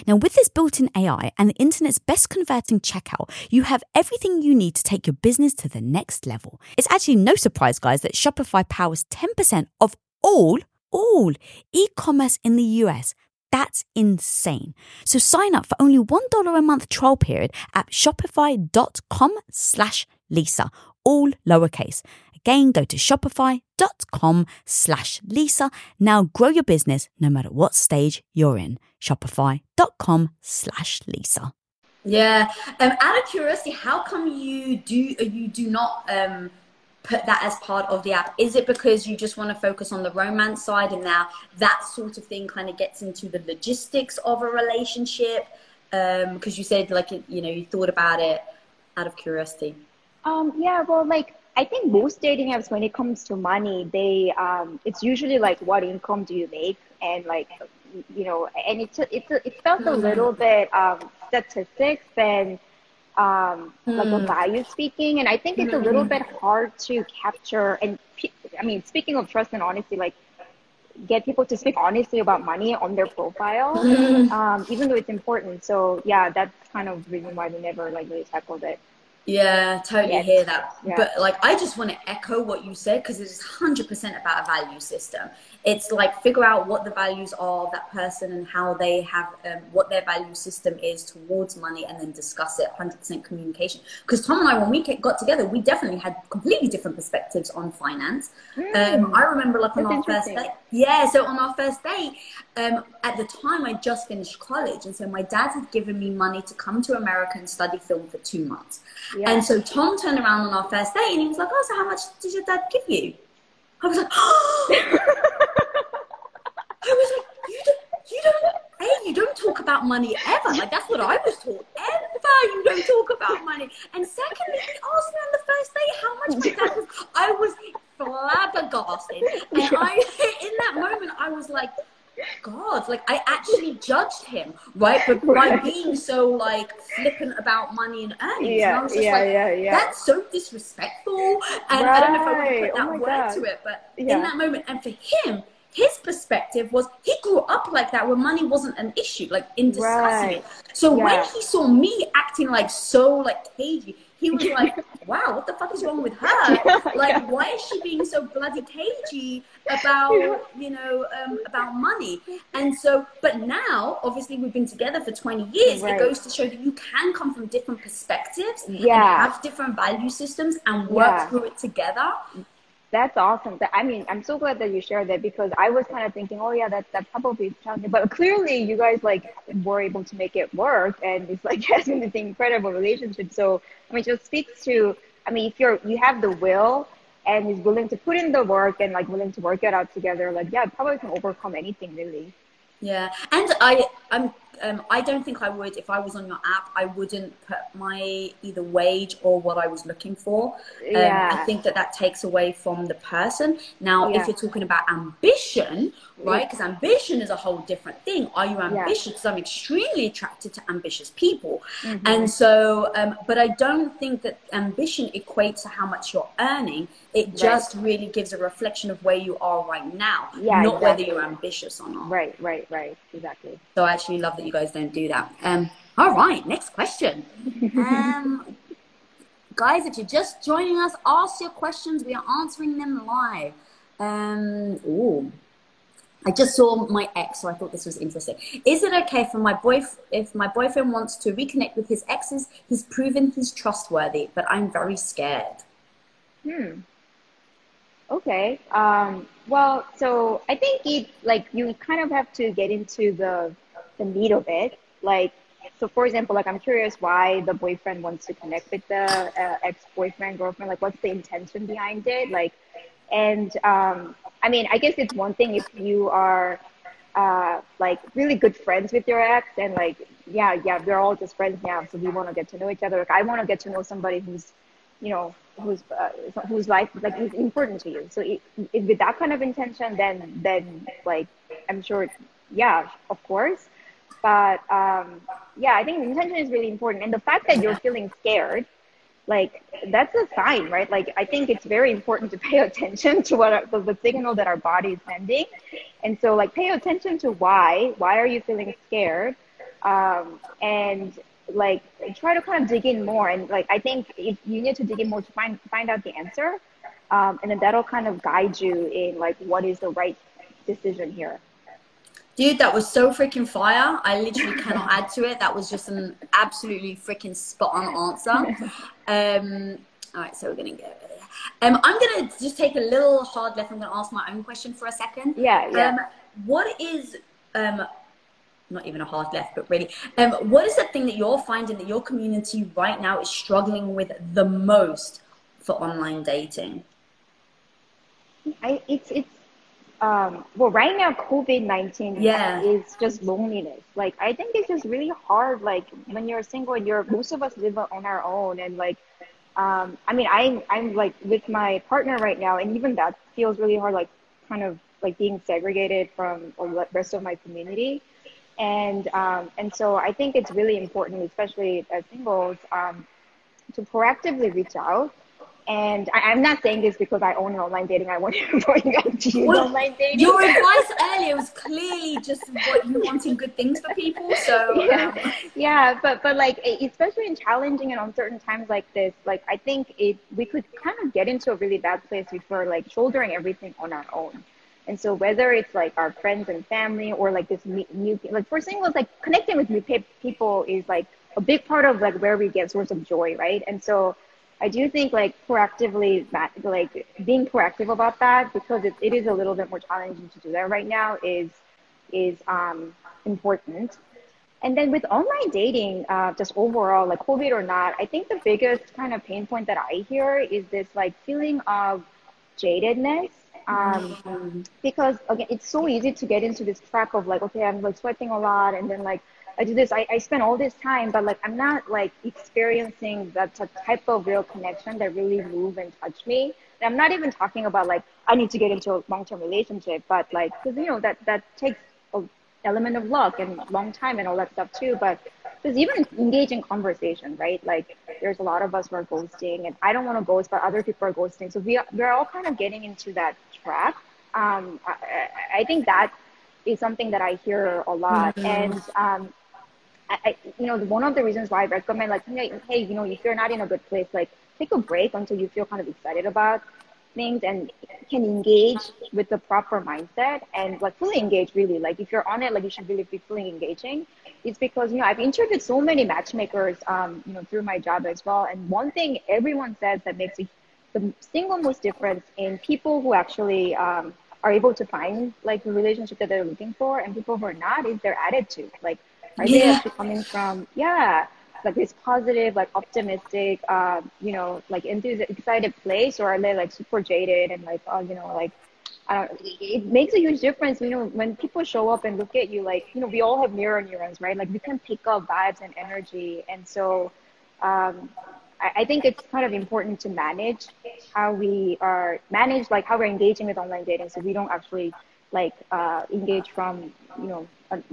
Now, with this built in AI and the internet's best converting checkout, you have everything you need to take your business to the next level. It's actually no surprise, guys, that Shopify powers 10% of all, all e commerce in the US. That's insane. So sign up for only $1 a month trial period at shopify.com slash Lisa all lowercase. Again, go to shopify.com slash Lisa. Now grow your business no matter what stage you're in. Shopify.com slash Lisa. Yeah. Um, out of curiosity, how come you do you do not um, put that as part of the app? Is it because you just want to focus on the romance side and now that sort of thing kind of gets into the logistics of a relationship? Because um, you said like you know you thought about it out of curiosity. Um, yeah, well, like I think most dating apps, when it comes to money, they um, it's usually like what income do you make, and like you know, and it's it's it felt a little mm-hmm. bit um, statistics than um, mm. like a mm. value speaking, and I think it's mm-hmm. a little mm-hmm. bit hard to capture. And I mean, speaking of trust and honesty, like get people to speak honestly about money on their profile, mm. [LAUGHS] um, even though it's important. So yeah, that's kind of the reason why we never like really tackled it. Yeah, totally hear that. Yeah. But like, I just want to echo what you said because it is 100% about a value system. It's like figure out what the values are of that person and how they have, um, what their value system is towards money and then discuss it 100% communication. Because Tom and I, when we got together, we definitely had completely different perspectives on finance. Mm. Um, I remember like on That's our first date. Yeah, so on our first date, um, at the time I just finished college. And so my dad had given me money to come to America and study film for two months. Yeah. And so Tom turned around on our first date and he was like, "Oh, so how much did your dad give you?" I was like, "Oh." [GASPS] [LAUGHS] I was like, "You don't, you don't, hey, you don't talk about money ever. Like that's what I was taught. Ever, you don't talk about money." And secondly, he asked me on the first day how much my dad was. I was flabbergasted, and I, in that moment, I was like God, like I actually judged him, right? But by being so like flippant about money and earnings. Yeah, and I was just yeah, like, yeah, yeah. That's so disrespectful. And right. I don't know if I want to put oh that oh word God. to it, but yeah. in that moment, and for him, his perspective was he grew up like that where money wasn't an issue, like in discussing right. it. So yeah. when he saw me acting like so like cagey, he was like, [LAUGHS] wow, what the fuck is wrong with her? [LAUGHS] Like, yeah. why is she being so bloody cagey [LAUGHS] about, you know, um, about money? And so, but now, obviously, we've been together for 20 years. Right. It goes to show that you can come from different perspectives yeah. and have different value systems and work yeah. through it together. That's awesome. I mean, I'm so glad that you shared that because I was kind of thinking, oh yeah, that that probably challenging. But clearly, you guys like were able to make it work, and it's like [LAUGHS] has been this incredible relationship. So I mean, just speaks to. I mean, if you're you have the will and is willing to put in the work and like willing to work it out together, like yeah, probably can overcome anything really. Yeah, and I I'm um, I don't think I would if I was on your app. I wouldn't put my either wage or what I was looking for. Um, yeah. I think that that takes away from the person. Now, yeah. if you're talking about ambition, right? Because ambition is a whole different thing. Are you ambitious? Because yeah. I'm extremely attracted to ambitious people, mm-hmm. and so, um, but I don't think that ambition equates to how much you're earning. It right. just really gives a reflection of where you are right now, yeah, not exactly. whether you're ambitious or not. Right, right, right, exactly. So I actually love that you guys don't do that. Um, all right, next question. Um, [LAUGHS] guys, if you're just joining us, ask your questions. We are answering them live. Um, ooh. I just saw my ex, so I thought this was interesting. Is it okay for my boyf- if my boyfriend wants to reconnect with his exes? He's proven he's trustworthy, but I'm very scared. Hmm. Okay. Um, well, so I think it like you kind of have to get into the the meat of it. Like, so for example, like I'm curious why the boyfriend wants to connect with the uh, ex-boyfriend, girlfriend. Like, what's the intention behind it? Like, and um, I mean, I guess it's one thing if you are uh, like really good friends with your ex and like, yeah, yeah, we're all just friends now, so we want to get to know each other. Like, I want to get to know somebody who's, you know, who's uh, whose life like is important to you. So if, with that kind of intention, then then like I'm sure, yeah, of course. But um, yeah, I think intention is really important, and the fact that you're feeling scared, like that's a sign, right? Like I think it's very important to [LAUGHS] pay attention to what are, the, the signal that our body is sending, and so like pay attention to why. Why are you feeling scared? Um, and like try to kind of dig in more and like i think if you need to dig in more to find find out the answer um, and then that'll kind of guide you in like what is the right decision here Dude, that was so freaking fire. I literally cannot add to it. That was just an absolutely freaking spot on answer. [LAUGHS] Um, All right, so we're gonna go. Um, I'm gonna just take a little hard left. I'm gonna ask my own question for a second. Yeah, yeah. Um, what is um, not even a hard left, but really, um, what is the thing that you're finding that your community right now is struggling with the most for online dating? I, it's it's um, well right now COVID nineteen yeah. is just loneliness. Like I think it's just really hard. Like when you're single and you're most of us live on our own and like um, I mean I'm I'm like with my partner right now and even that feels really hard. Like kind of like being segregated from the rest of my community. And um, and so I think it's really important, especially as singles, um, to proactively reach out and I, am not saying this because I own an online dating. I want [LAUGHS] you guys to use well, online dating. Your [LAUGHS] advice earlier was clearly just what you wanting good things for people. So [LAUGHS] yeah, um. yeah, but but like especially in challenging and uncertain times like this, like I think it we could kind of get into a really bad place if we're like shouldering everything on our own. And so whether it's like our friends and family or like this new like for singles, like connecting with new people is like a big part of like where we get source of joy, right? And so I do think like proactively that like being proactive about that because it, it is a little bit more challenging to do that right now is is um, important. And then with online dating, uh, just overall, like COVID or not, I think the biggest kind of pain point that I hear is this like feeling of jadedness. Um, mm-hmm. because again, it's so easy to get into this track of like, okay, I'm like sweating a lot, and then like I do this, I, I spend all this time, but like I'm not like experiencing that type of real connection that really move and touch me. And I'm not even talking about like I need to get into a long-term relationship, but like because you know that that takes an element of luck and long time and all that stuff too. But because even engaging conversation, right? Like there's a lot of us who are ghosting, and I don't want to ghost, but other people are ghosting. So we are, we're all kind of getting into that trap. Um, I, I think that is something that I hear a lot, mm-hmm. and um, I, you know, one of the reasons why I recommend like, hey, you know, if you're not in a good place, like take a break until you feel kind of excited about things and can engage with the proper mindset and like fully engage really. Like if you're on it, like you should really be fully engaging. It's because, you know, I've interviewed so many matchmakers, um, you know, through my job as well. And one thing everyone says that makes a, the single most difference in people who actually, um, are able to find like the relationship that they're looking for and people who are not is their attitude. Like are yeah. they actually coming from, yeah, like this positive, like optimistic, uh, you know, like enthusiastic, excited place, or are they like super jaded and like, oh, you know, like, I don't, it makes a huge difference, you know, when people show up and look at you, like, you know, we all have mirror neurons, right? Like we can pick up vibes and energy. And so, um, I, I think it's kind of important to manage how we are manage, like how we're engaging with online dating. So we don't actually like, uh, engage from, you know,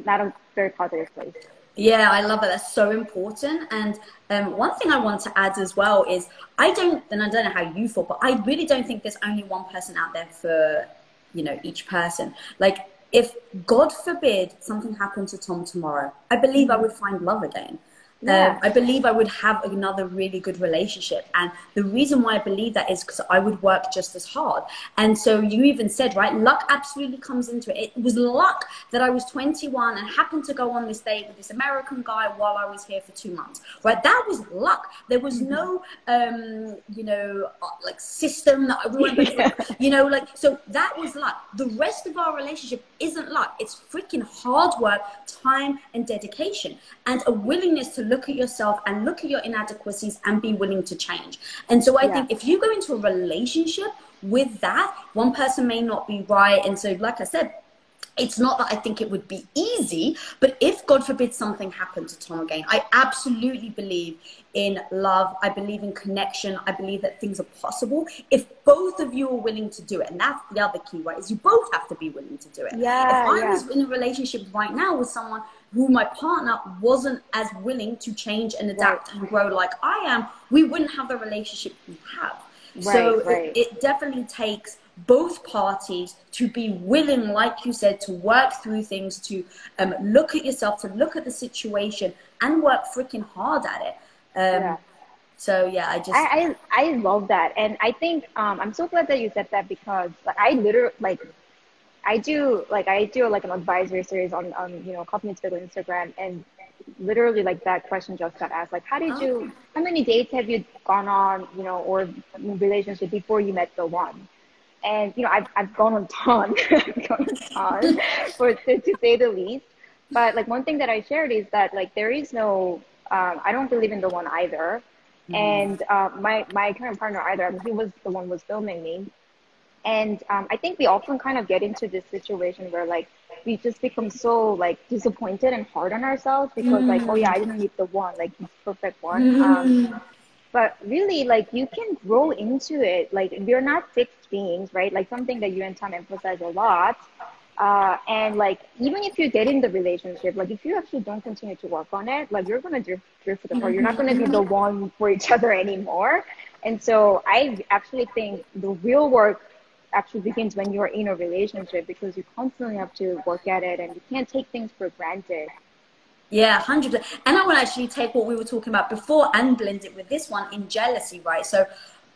not a very positive place. Yeah, I love it. That's so important. And um, one thing I want to add as well is I don't, and I don't know how you feel, but I really don't think there's only one person out there for, you know, each person. Like, if God forbid something happened to Tom tomorrow, I believe I would find love again. Yeah. Um, I believe I would have another really good relationship. And the reason why I believe that is because I would work just as hard. And so you even said, right, luck absolutely comes into it. It was luck that I was 21 and happened to go on this date with this American guy while I was here for two months, right? That was luck. There was mm-hmm. no, um, you know, uh, like system that everyone, [LAUGHS] yeah. you know, like, so that was luck. The rest of our relationship isn't luck. It's freaking hard work, time, and dedication, and a willingness to look at yourself and look at your inadequacies and be willing to change. And so I yeah. think if you go into a relationship with that, one person may not be right. And so, like I said, it's not that I think it would be easy, but if God forbid something happened to Tom again, I absolutely believe in love. I believe in connection. I believe that things are possible if both of you are willing to do it. And that's the other key, right? Is you both have to be willing to do it. Yeah. If I yeah. was in a relationship right now with someone who my partner wasn't as willing to change and adapt right. and grow like I am, we wouldn't have the relationship we have. Right, so right. It, it definitely takes both parties to be willing, like you said, to work through things, to um, look at yourself, to look at the situation, and work freaking hard at it. Um, yeah. So yeah, I just I, I, I love that, and I think um, I'm so glad that you said that because like, I literally like I do like I do like an advisory series on on you know Meets Bagel Instagram, and literally like that question just got asked. Like, how did you? How many dates have you gone on? You know, or relationship before you met the one? And you know, I've I've gone on ton, [LAUGHS] gone on ton, [LAUGHS] for to, to say the least. But like one thing that I shared is that like there is no. Um, I don't believe in the one either. Mm. And uh, my my current partner either. I mean, he was the one was filming me, and um, I think we often kind of get into this situation where like we just become so like disappointed and hard on ourselves because mm. like oh yeah I didn't meet the one like the perfect one. Mm. Um, but really like you can grow into it. Like we're not fixed beings, right? Like something that you and Tom emphasize a lot. Uh, and like even if you get in the relationship, like if you actually don't continue to work on it, like you're gonna drift drift apart. You're not gonna be the one for each other [LAUGHS] anymore. And so I actually think the real work actually begins when you're in a relationship because you constantly have to work at it and you can't take things for granted. Yeah, hundred percent. And I to actually take what we were talking about before and blend it with this one in jealousy, right? So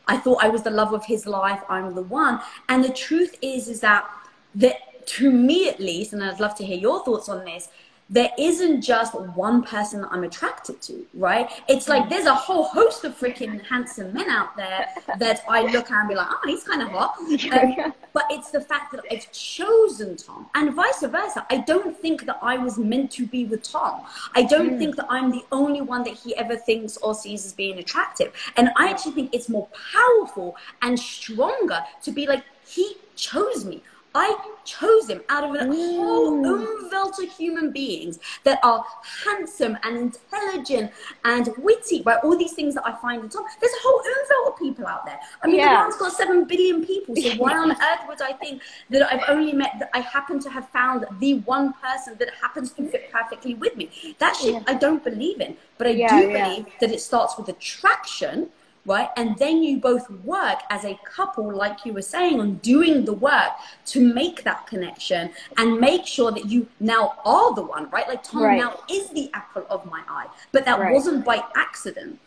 I thought I was the love of his life. I'm the one. And the truth is, is that that to me at least, and I'd love to hear your thoughts on this, there isn't just one person that I'm attracted to, right? It's like there's a whole host of freaking handsome men out there that I look at and be like, oh, he's kind of hot. [LAUGHS] Um, but it's the fact that I've chosen Tom and vice versa. I don't think that I was meant to be with Tom. I don't mm. think that I'm the only one that he ever thinks or sees as being attractive. And I actually think it's more powerful and stronger to be like, he chose me. I chose him out of a whole umwelt of human beings that are handsome and intelligent and witty, right? All these things that I find in Tom. There's a whole umwelt of people out there. I mean, yeah. the world's got seven billion people, so why on [LAUGHS] earth would I think that I've only met, that I happen to have found the one person that happens to fit perfectly with me? That shit yeah. I don't believe in, but I yeah, do believe that it starts with attraction right? And then you both work as a couple, like you were saying, on doing the work to make that connection and make sure that you now are the one, right? Like Tom right. now is the apple of my eye, but that right. wasn't by accident.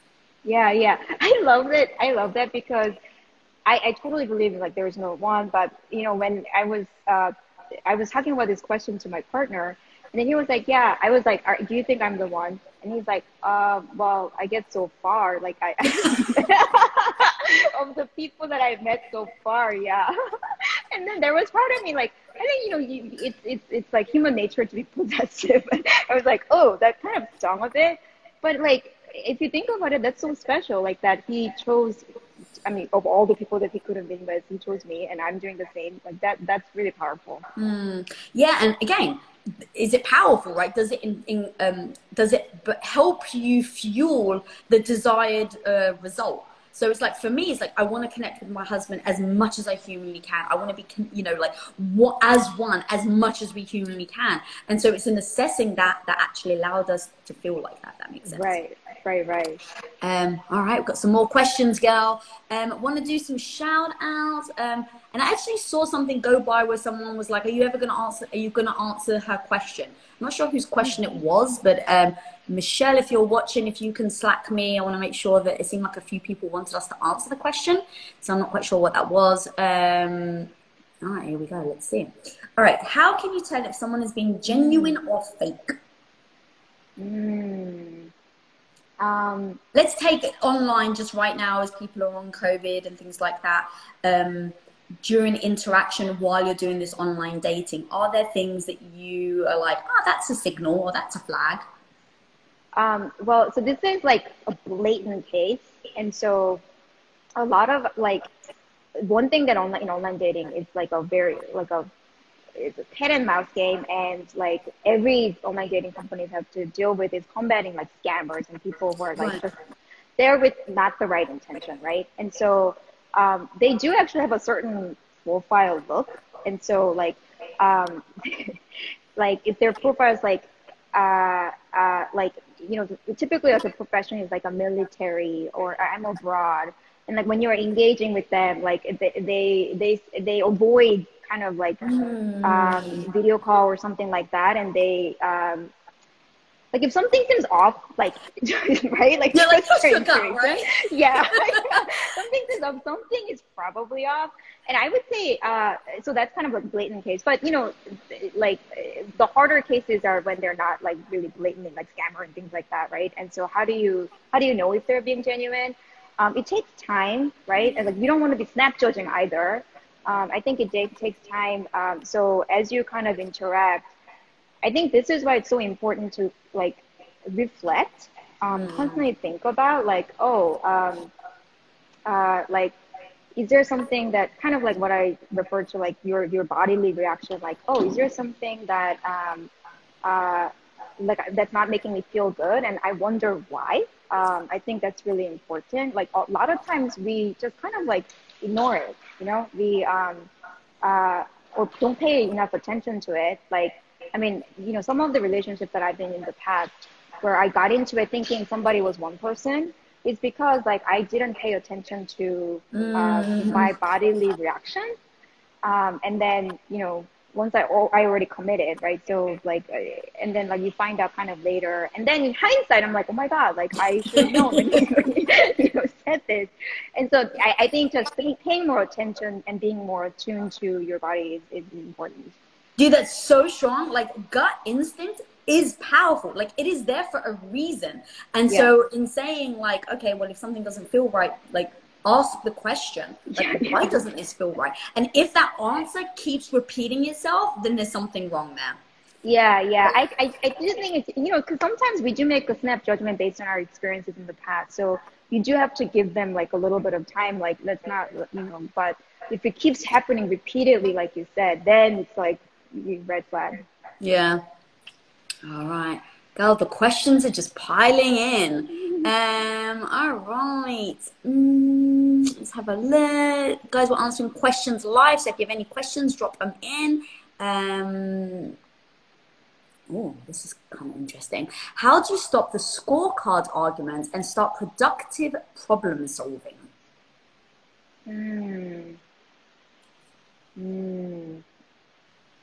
Yeah, yeah. I love it. I love that because I, I totally believe like there is no one, but you know, when I was, uh, I was talking about this question to my partner and then he was like, yeah, I was like, do you think I'm the one? And he's like, uh, well, I get so far. Like I, [LAUGHS] of the people that I've met so far, yeah. [LAUGHS] and then there was part of me like, I think, you know, you, it's, it's, it's like human nature to be [LAUGHS] possessive. I was like, oh, that kind of stung a bit. But like, if you think about it, that's so special. Like that he chose, I mean, of all the people that he could have been with, he chose me and I'm doing the same. Like that, that's really powerful. Mm. Yeah. And again, is it powerful right does it in, in um, does it help you fuel the desired uh, result so it's like for me, it's like I want to connect with my husband as much as I humanly can. I want to be, you know, like what as one as much as we humanly can. And so it's in assessing that that actually allowed us to feel like that. That makes sense. Right, right, right. Um, all right, we've got some more questions, girl. Um, want to do some shout outs. Um, and I actually saw something go by where someone was like, "Are you ever going to answer? Are you going to answer her question?" I'm not sure whose question it was, but um, Michelle, if you're watching, if you can slack me, I want to make sure that it seemed like a few people wanted us to answer the question. So I'm not quite sure what that was. Um, all right, here we go. Let's see. All right. How can you tell if someone is being genuine or fake? Mm. Um, Let's take it online just right now as people are on COVID and things like that. Um, during interaction while you're doing this online dating, are there things that you are like, oh, that's a signal or that's a flag? Um, well, so this is like a blatant case, and so a lot of like one thing that online in online dating is like a very like a it's a cat and mouse game, and like every online dating companies have to deal with is combating like scammers and people who are like just there with not the right intention, right? And so um, they do actually have a certain profile look, and so like um, [LAUGHS] like if their profile is like uh, uh, like you know, typically as a profession is like a military or I'm abroad. And like when you're engaging with them, like they they they, they avoid kind of like mm. um, video call or something like that, and they um, like if something seems off, like [LAUGHS] right, like [LAUGHS] yeah, like shook up, right? yeah, something seems off. Something is probably off, and I would say uh, so. That's kind of a blatant case, but you know, like the harder cases are when they're not like really blatantly like scammer and things like that, right? And so how do you how do you know if they're being genuine? Um, it takes time, right? And like you don't want to be snap judging either. Um, I think it takes time. Um, so as you kind of interact, I think this is why it's so important to like reflect, um, mm. constantly think about like, oh, um, uh, like is there something that kind of like what I refer to, like your your bodily reaction, like oh, is there something that um, uh, like that's not making me feel good, and I wonder why. Um, I think that's really important. Like a lot of times we just kind of like ignore it, you know, we um, uh, or don't pay enough attention to it. Like I mean, you know, some of the relationships that I've been in the past where I got into it thinking somebody was one person is because like I didn't pay attention to uh, mm-hmm. my bodily reaction. Um, and then, you know, once I, I already committed, right? So like, uh, and then like you find out kind of later. And then in hindsight, I'm like, oh my God, like I should know when you, [LAUGHS] you know, said this. And so I, I think just paying more attention and being more attuned to your body is, is important. Dude, that's so strong. Like gut instinct is powerful. Like it is there for a reason. And yeah. so in saying like, okay, well if something doesn't feel right, like ask the question, like why doesn't this feel right? And if that answer keeps repeating itself, then there's something wrong there. Yeah, yeah. I, I, I do think it's, you know, because sometimes we do make a snap judgment based on our experiences in the past. So you do have to give them like a little bit of time. Like, let's not, you know, but if it keeps happening repeatedly, like you said, then it's like red flag. Yeah. All right. Girl, the questions are just piling in. Um, all right. Mm, let's have a look. Guys, we're answering questions live. So if you have any questions, drop them in. Um, oh, this is kind of interesting. How do you stop the scorecard arguments and start productive problem solving? Hmm. Hmm.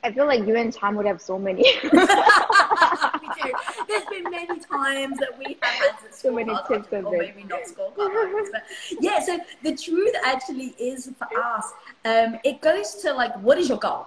I feel like you and Tom would have so many. [LAUGHS] we do. [LAUGHS] There's been many times that we have had so many tips of it. maybe not scorecards. but yeah, so the truth actually is for us, um, it goes to like, what is your goal?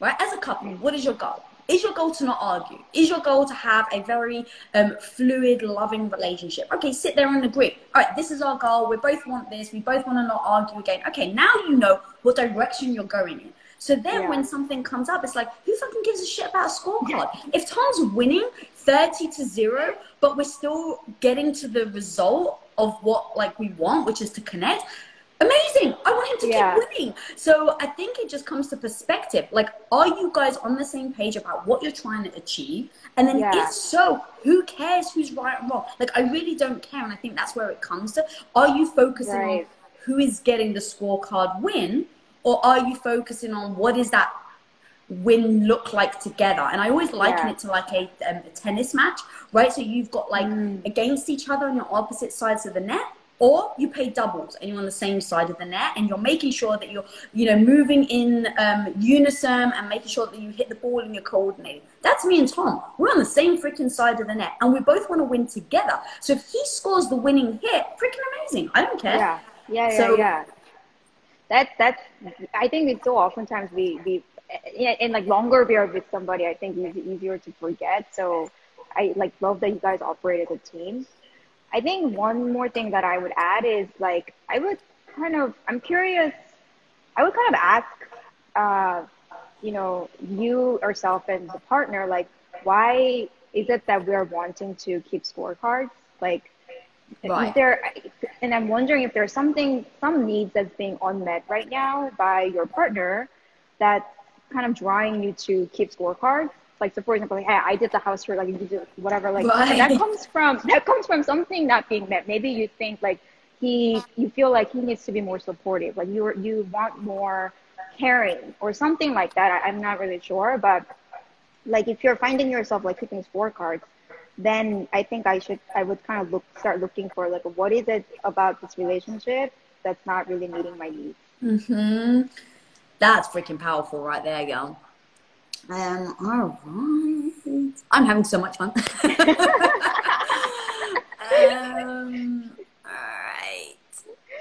Right? As a couple, what is your goal? Is your goal to not argue? Is your goal to have a very um, fluid, loving relationship? Okay, sit there and agree. All right, this is our goal. We both want this. We both want to not argue again. Okay, now you know what direction you're going in. So then yeah. when something comes up, it's like, who fucking gives a shit about a scorecard? Yeah. If Tom's winning 30 to 0, but we're still getting to the result of what like we want, which is to connect, amazing. I want him to yeah. keep winning. So I think it just comes to perspective. Like, are you guys on the same page about what you're trying to achieve? And then yeah. if so, who cares who's right and wrong? Like, I really don't care. And I think that's where it comes to. Are you focusing right. on who is getting the scorecard win? Or are you focusing on what is that win look like together? And i always liken yeah. it to like a, um, a, tennis match right? So you've got like mm. against each other on your opposite sides of the net or you play doubles and you're on the same side of the net and you're making sure that you're you know moving in um, unison and making sure that you hit the ball and you're coordinating. That's me and tom. We're on the same freaking side of the net and we both want to win together. So if he scores the winning hit freaking amazing. I don't care. Yeah. Yeah yeah, so, yeah that that's I think it's so oftentimes we we in like longer we are with somebody I think it's easier to forget. So I like love that you guys operate as a team. I think one more thing that I would add is like I would kind of I'm curious. I would kind of ask, uh, you know, you yourself and the partner like why is it that we're wanting to keep scorecards? Like Right. There, and I'm wondering if there's something, some needs that's being unmet right now by your partner that's kind of drawing you to keep scorecards. Like, so for example, like, hey, I did the house tour, like you did whatever, like right. that comes from that comes from something not being met. Maybe you think like he, you feel like he needs to be more supportive, like you you want more caring or something like that. I, I'm not really sure, but like if you're finding yourself like keeping scorecards then I think I should I would kind of look start looking for like what is it about this relationship that's not really meeting my needs. hmm That's freaking powerful right there, girl. Um, all right. I'm having so much fun. [LAUGHS] um.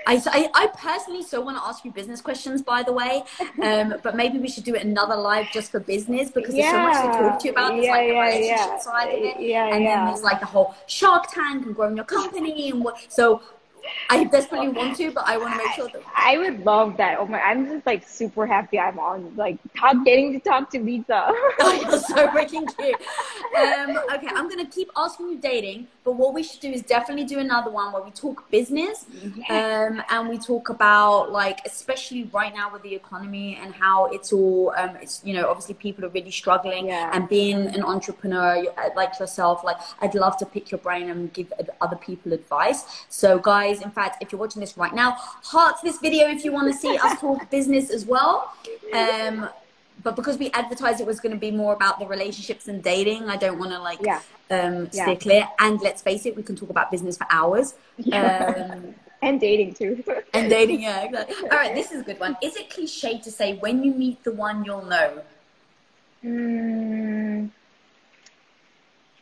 I, I, I, personally so want to ask you business questions, by the way. [LAUGHS] Um, but maybe we should do it another live just for business because yeah. there's so much to talk to you about. There's yeah, like the yeah, relationship yeah. side of it, yeah, and then there's like the whole Shark Tank and growing your company and what. So I desperately want to, but I want to make sure that I would love that. Oh my, I'm just like super happy I'm on like talk getting to talk to Lisa. [LAUGHS] oh, you're so freaking cute. Um, okay, I'm gonna keep asking you dating, but what we should do is definitely do another one where we talk business, um, and we talk about like especially right now with the economy and how it's all um, it's you know obviously people are really struggling yeah. and being an entrepreneur like yourself, like I'd love to pick your brain and give other people advice. So guys guys. In fact, if you're watching this right now, heart this video if you want to see us [LAUGHS] talk business as well. Um, but because we advertised it was going to be more about the relationships and dating, I don't want to like yeah. um, yeah. clear. And let's face it, we can talk about business for hours. [LAUGHS] Yeah. Um, and dating too. [LAUGHS] and dating, yeah, exactly. All right, this is a good one. Is it cliche to say when you meet the one, you'll know? Mm,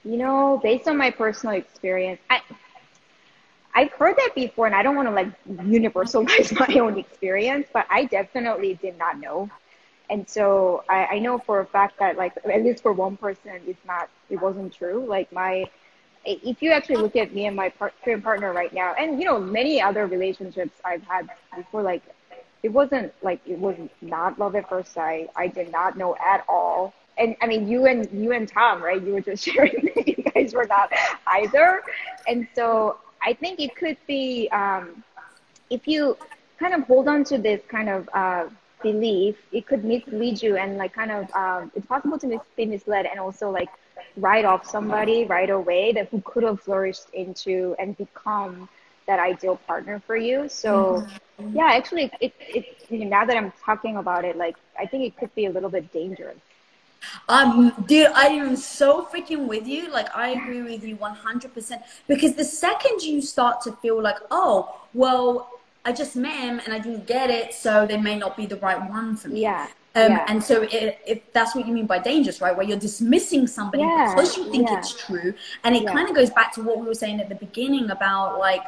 you know, based on my personal experience, I I've heard that before, and I don't want to like universalize [LAUGHS] my own experience, but I definitely did not know. And so I, I know for a fact that like at least for one person, it's not, it wasn't true. Like my, if you actually look at me and my current partner right now, and you know many other relationships I've had before, like it wasn't like it was not love at first sight. I did not know at all. And I mean, you and you and Tom, right? You were just [LAUGHS] sharing that you guys were not either. And so I think it could be um, if you kind of hold on to this kind of uh, belief, it could mislead you and like kind of um, it's possible to mis- be misled and also like write off somebody right away that who could have flourished into and become that ideal partner for you. So mm-hmm. yeah, actually, it, it, it now that I'm talking about it, like I think it could be a little bit dangerous. Um, dude, I am so freaking with you. Like, I agree with you 100%. Because the second you start to feel like, oh, well, I just met him and I didn't get it, so they may not be the right one for me. Yeah. Um, yeah. And so, it, if that's what you mean by dangerous, right? Where you're dismissing somebody yeah. because you think yeah. it's true. And it kind of goes back to what we were saying at the beginning about like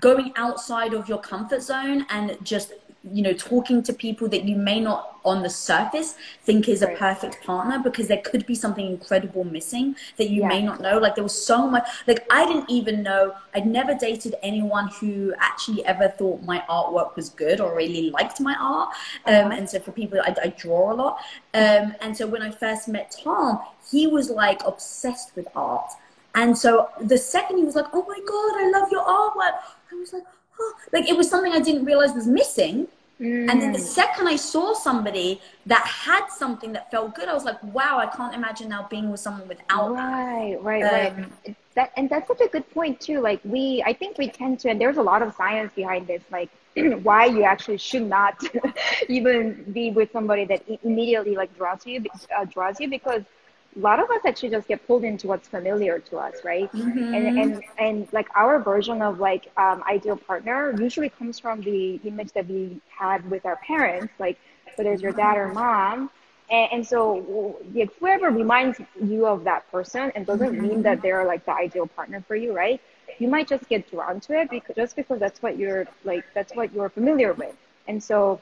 going outside of your comfort zone and just you know talking to people that you may not on the surface think is a perfect partner because there could be something incredible missing that you yeah. may not know. Like there was so much like i didn't even know i'd never dated anyone who actually ever thought my artwork was good or really liked my art. Um, uh-huh. and so for people I, I draw a lot. Um, and so when i first met tom he was like obsessed with art. And so the second he was like oh my god i love your artwork i was like oh, [GASPS] like it was something I didn't realize was missing. Mm. And then the mm. second I saw somebody that had something that felt good, I was like, wow, I can't imagine now being with someone without right, Right, right, um, right. That, and that's such a good point too. Like we, I think we tend to, and there's a lot of science behind this, like [CLEARS THROAT] why you actually should not [LAUGHS] even be with somebody that immediately like draws you, uh, draws you because a lot of us actually just get pulled into what's familiar to us, right? Mm-hmm. And, and and like our version of like um, ideal partner usually comes from the image that we had with our parents, like whether it's your dad or mom. And, and so whoever reminds you of that person and doesn't mm-hmm. mean that they're like the ideal partner for you, right? You might just get drawn to it because just because that's what you're like that's what you're familiar with. And so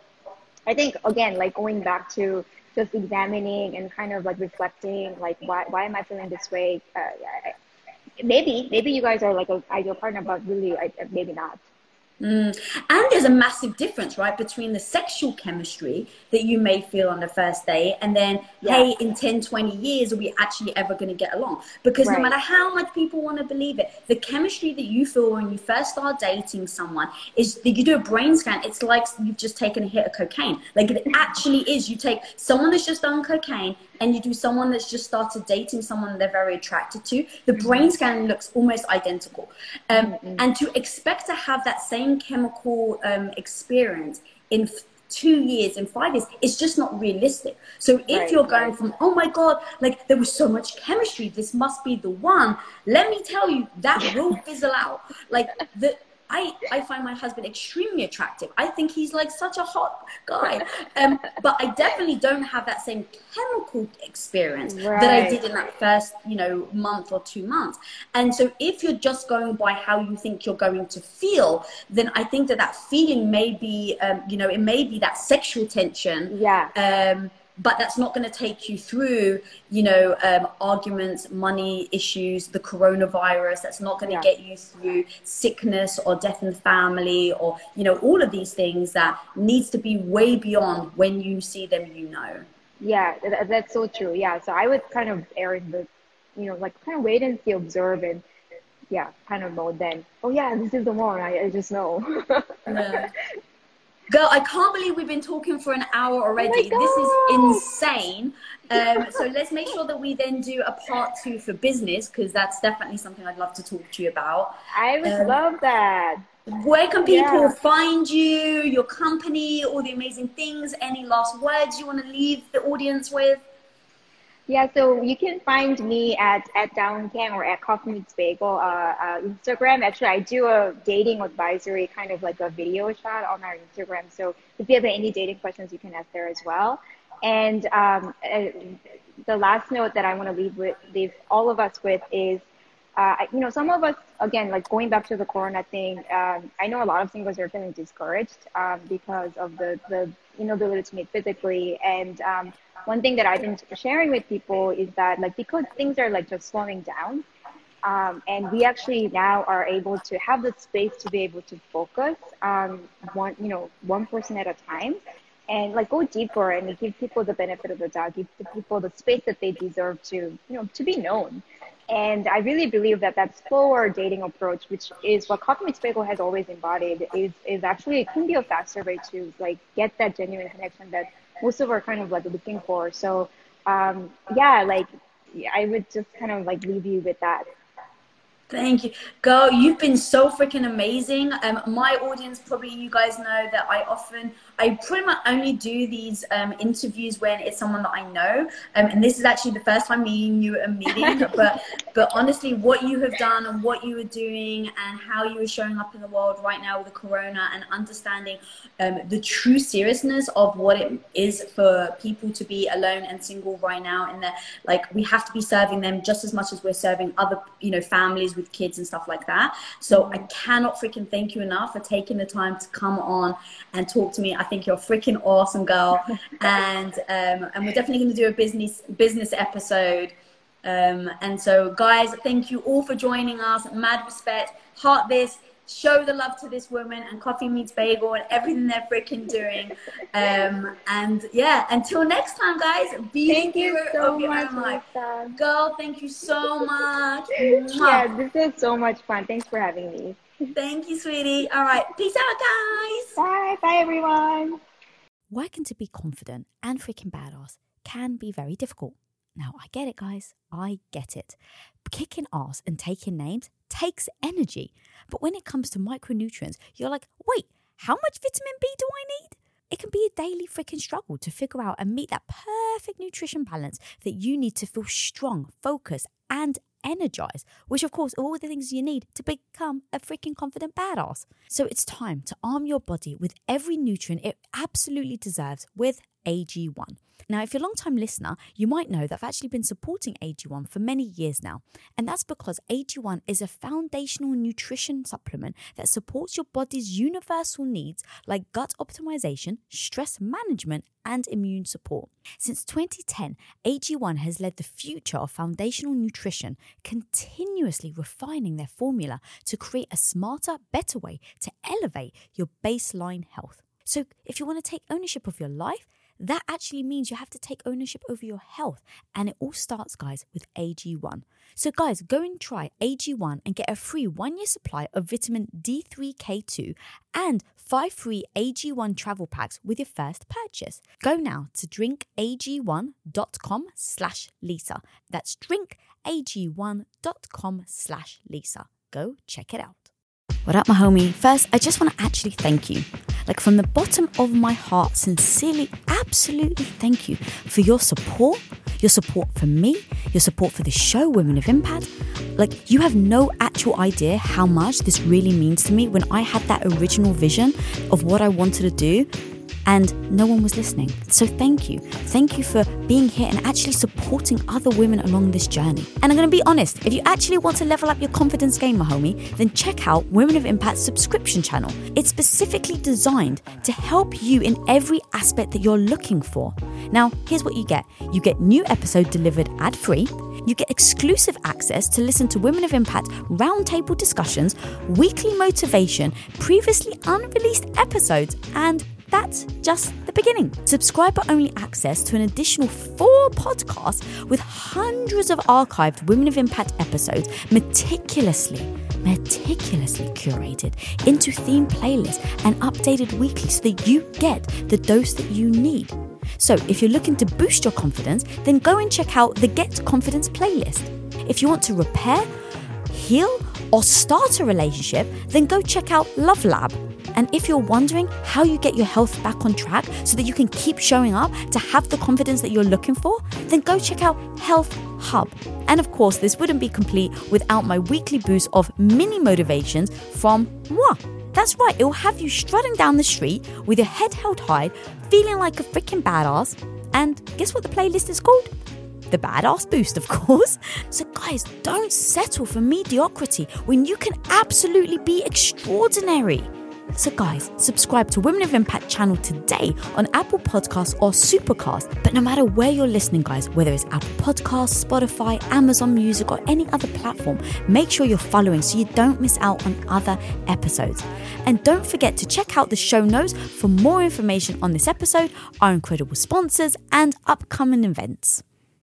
I think again, like going back to just examining and kind of like reflecting, like why why am I feeling this way? Uh, maybe maybe you guys are like an ideal partner, but really I, maybe not. Mm. And there's a massive difference, right, between the sexual chemistry that you may feel on the first day and then, hey, in 10, 20 years, are we actually ever going to get along? Because right. no matter how much people want to believe it, the chemistry that you feel when you first start dating someone is that you do a brain scan. It's like you've just taken a hit of cocaine. Like it [LAUGHS] actually is. You take someone that's just done cocaine and you do someone that's just started dating someone they're very attracted to, the mm-hmm. brain scan looks almost identical. Um, mm-hmm. And to expect to have that same chemical um, experience in two years and five years it's just not realistic so if right, you're going right. from oh my god like there was so much chemistry this must be the one let me tell you that will fizzle out like the I, I find my husband extremely attractive. I think he's like such a hot guy. Um, but I definitely don't have that same chemical experience right. that I did in that first, you know, month or two months. And so if you're just going by how you think you're going to feel, then I think that that feeling may be, um, you know, it may be that sexual tension. Yeah. Um, but that's not going to take you through, you know, um, arguments, money issues, the coronavirus. That's not going to yeah. get you through sickness or death in the family or, you know, all of these things that needs to be way beyond when you see them, you know. Yeah, that's so true. Yeah. So I would kind of err in the, you know, like kind of wait and see, observe and, yeah, kind of mode then. Oh yeah, this is the one. I, I just know. yeah. [LAUGHS] Girl, I can't believe we've been talking for an hour already. Oh this is insane. Um, [LAUGHS] so let's make sure that we then do a part two for business because that's definitely something I'd love to talk to you about. I would um, love that. Where can people yeah. find you, your company, all the amazing things? Any last words you want to leave the audience with? Yeah, so you can find me at at Dawoon DawoonKang or at Coffee Meets Bagel uh, uh, Instagram. Actually, I do a dating advisory, kind of like a video shot on our Instagram. So if you have any dating questions, you can ask there as well. And um, uh, the last note that I want to leave with leave all of us with is, uh, you know, some of us again, like going back to the Corona thing. Um, I know a lot of singles are feeling discouraged um, because of the the inability to meet physically and um, one thing that I've been sharing with people is that like because things are like just slowing down, um, and we actually now are able to have the space to be able to focus on one, you know, one person at a time, and like go deeper and give people the benefit of the doubt, give the people the space that they deserve to, you know, to be known. And I really believe that that slower dating approach, which is what Coffee Meets Bagel has always embodied, is is actually it can be a faster way to like get that genuine connection that most of are kind of like looking for. So um, yeah, like I would just kind of like leave you with that. Thank you. Girl, you've been so freaking amazing. Um, my audience, probably you guys know that I often I pretty much only do these um, interviews when it's someone that I know, um, and this is actually the first time meeting you and meeting. but but honestly, what you have done and what you are doing and how you are showing up in the world right now with the corona and understanding um, the true seriousness of what it is for people to be alone and single right now, and that like we have to be serving them just as much as we're serving other you know families with kids and stuff like that. So I cannot freaking thank you enough for taking the time to come on and talk to me. I think you're a freaking awesome girl, [LAUGHS] and um, and we're definitely going to do a business business episode. Um, and so, guys, thank you all for joining us. Mad respect. Heart this. Show the love to this woman and Coffee Meets Bagel and everything they're freaking doing. Um, and yeah, until next time, guys. Be thank you so much, Girl, thank you so much. [LAUGHS] yeah, this is so much fun. Thanks for having me. Thank you, sweetie. All right. Peace out, guys. Bye. Bye, everyone. Working to be confident and freaking badass can be very difficult. Now, I get it, guys. I get it. Kicking ass and taking names takes energy. But when it comes to micronutrients, you're like, wait, how much vitamin B do I need? It can be a daily freaking struggle to figure out and meet that perfect nutrition balance that you need to feel strong, focused, and energized, which of course are all the things you need to become a freaking confident badass. So it's time to arm your body with every nutrient it absolutely deserves with AG1. Now, if you're a long time listener, you might know that I've actually been supporting AG1 for many years now. And that's because AG1 is a foundational nutrition supplement that supports your body's universal needs like gut optimization, stress management, and immune support. Since 2010, AG1 has led the future of foundational nutrition, continuously refining their formula to create a smarter, better way to elevate your baseline health. So, if you want to take ownership of your life, that actually means you have to take ownership over your health. And it all starts, guys, with AG1. So, guys, go and try AG1 and get a free one year supply of vitamin D3K2 and five free AG1 travel packs with your first purchase. Go now to drinkag1.com slash Lisa. That's drinkag1.com slash Lisa. Go check it out. What up, my homie? First, I just want to actually thank you. Like from the bottom of my heart, sincerely, absolutely thank you for your support your support for me, your support for the show, Women of Impact. Like, you have no actual idea how much this really means to me when I had that original vision of what I wanted to do and no one was listening. So thank you. Thank you for being here and actually supporting other women along this journey. And I'm going to be honest, if you actually want to level up your confidence game, my homie, then check out Women of Impact subscription channel. It's specifically designed to help you in every aspect that you're looking for. Now, here's what you get. You get new episode delivered ad-free. You get exclusive access to listen to Women of Impact roundtable discussions, weekly motivation, previously unreleased episodes, and that's just the beginning. Subscriber only access to an additional four podcasts with hundreds of archived Women of Impact episodes meticulously, meticulously curated into theme playlists and updated weekly so that you get the dose that you need. So, if you're looking to boost your confidence, then go and check out the Get Confidence playlist. If you want to repair, heal, or start a relationship, then go check out Love Lab and if you're wondering how you get your health back on track so that you can keep showing up to have the confidence that you're looking for, then go check out Health Hub. And of course, this wouldn't be complete without my weekly boost of mini motivations from moi. That's right, it will have you strutting down the street with your head held high, feeling like a freaking badass. And guess what the playlist is called? the badass boost, of [LAUGHS] course. So, guys, don't settle for mediocrity when you can absolutely be extraordinary. So, guys, subscribe to Women of Impact channel today on Apple Podcasts or Supercast. But no matter where you're listening, guys, whether it's Apple Podcasts, Spotify, Amazon Music, or any other platform, make sure you're following so you don't miss out on other episodes. And don't forget to check out the show notes for more information on this episode, our incredible sponsors, and upcoming events.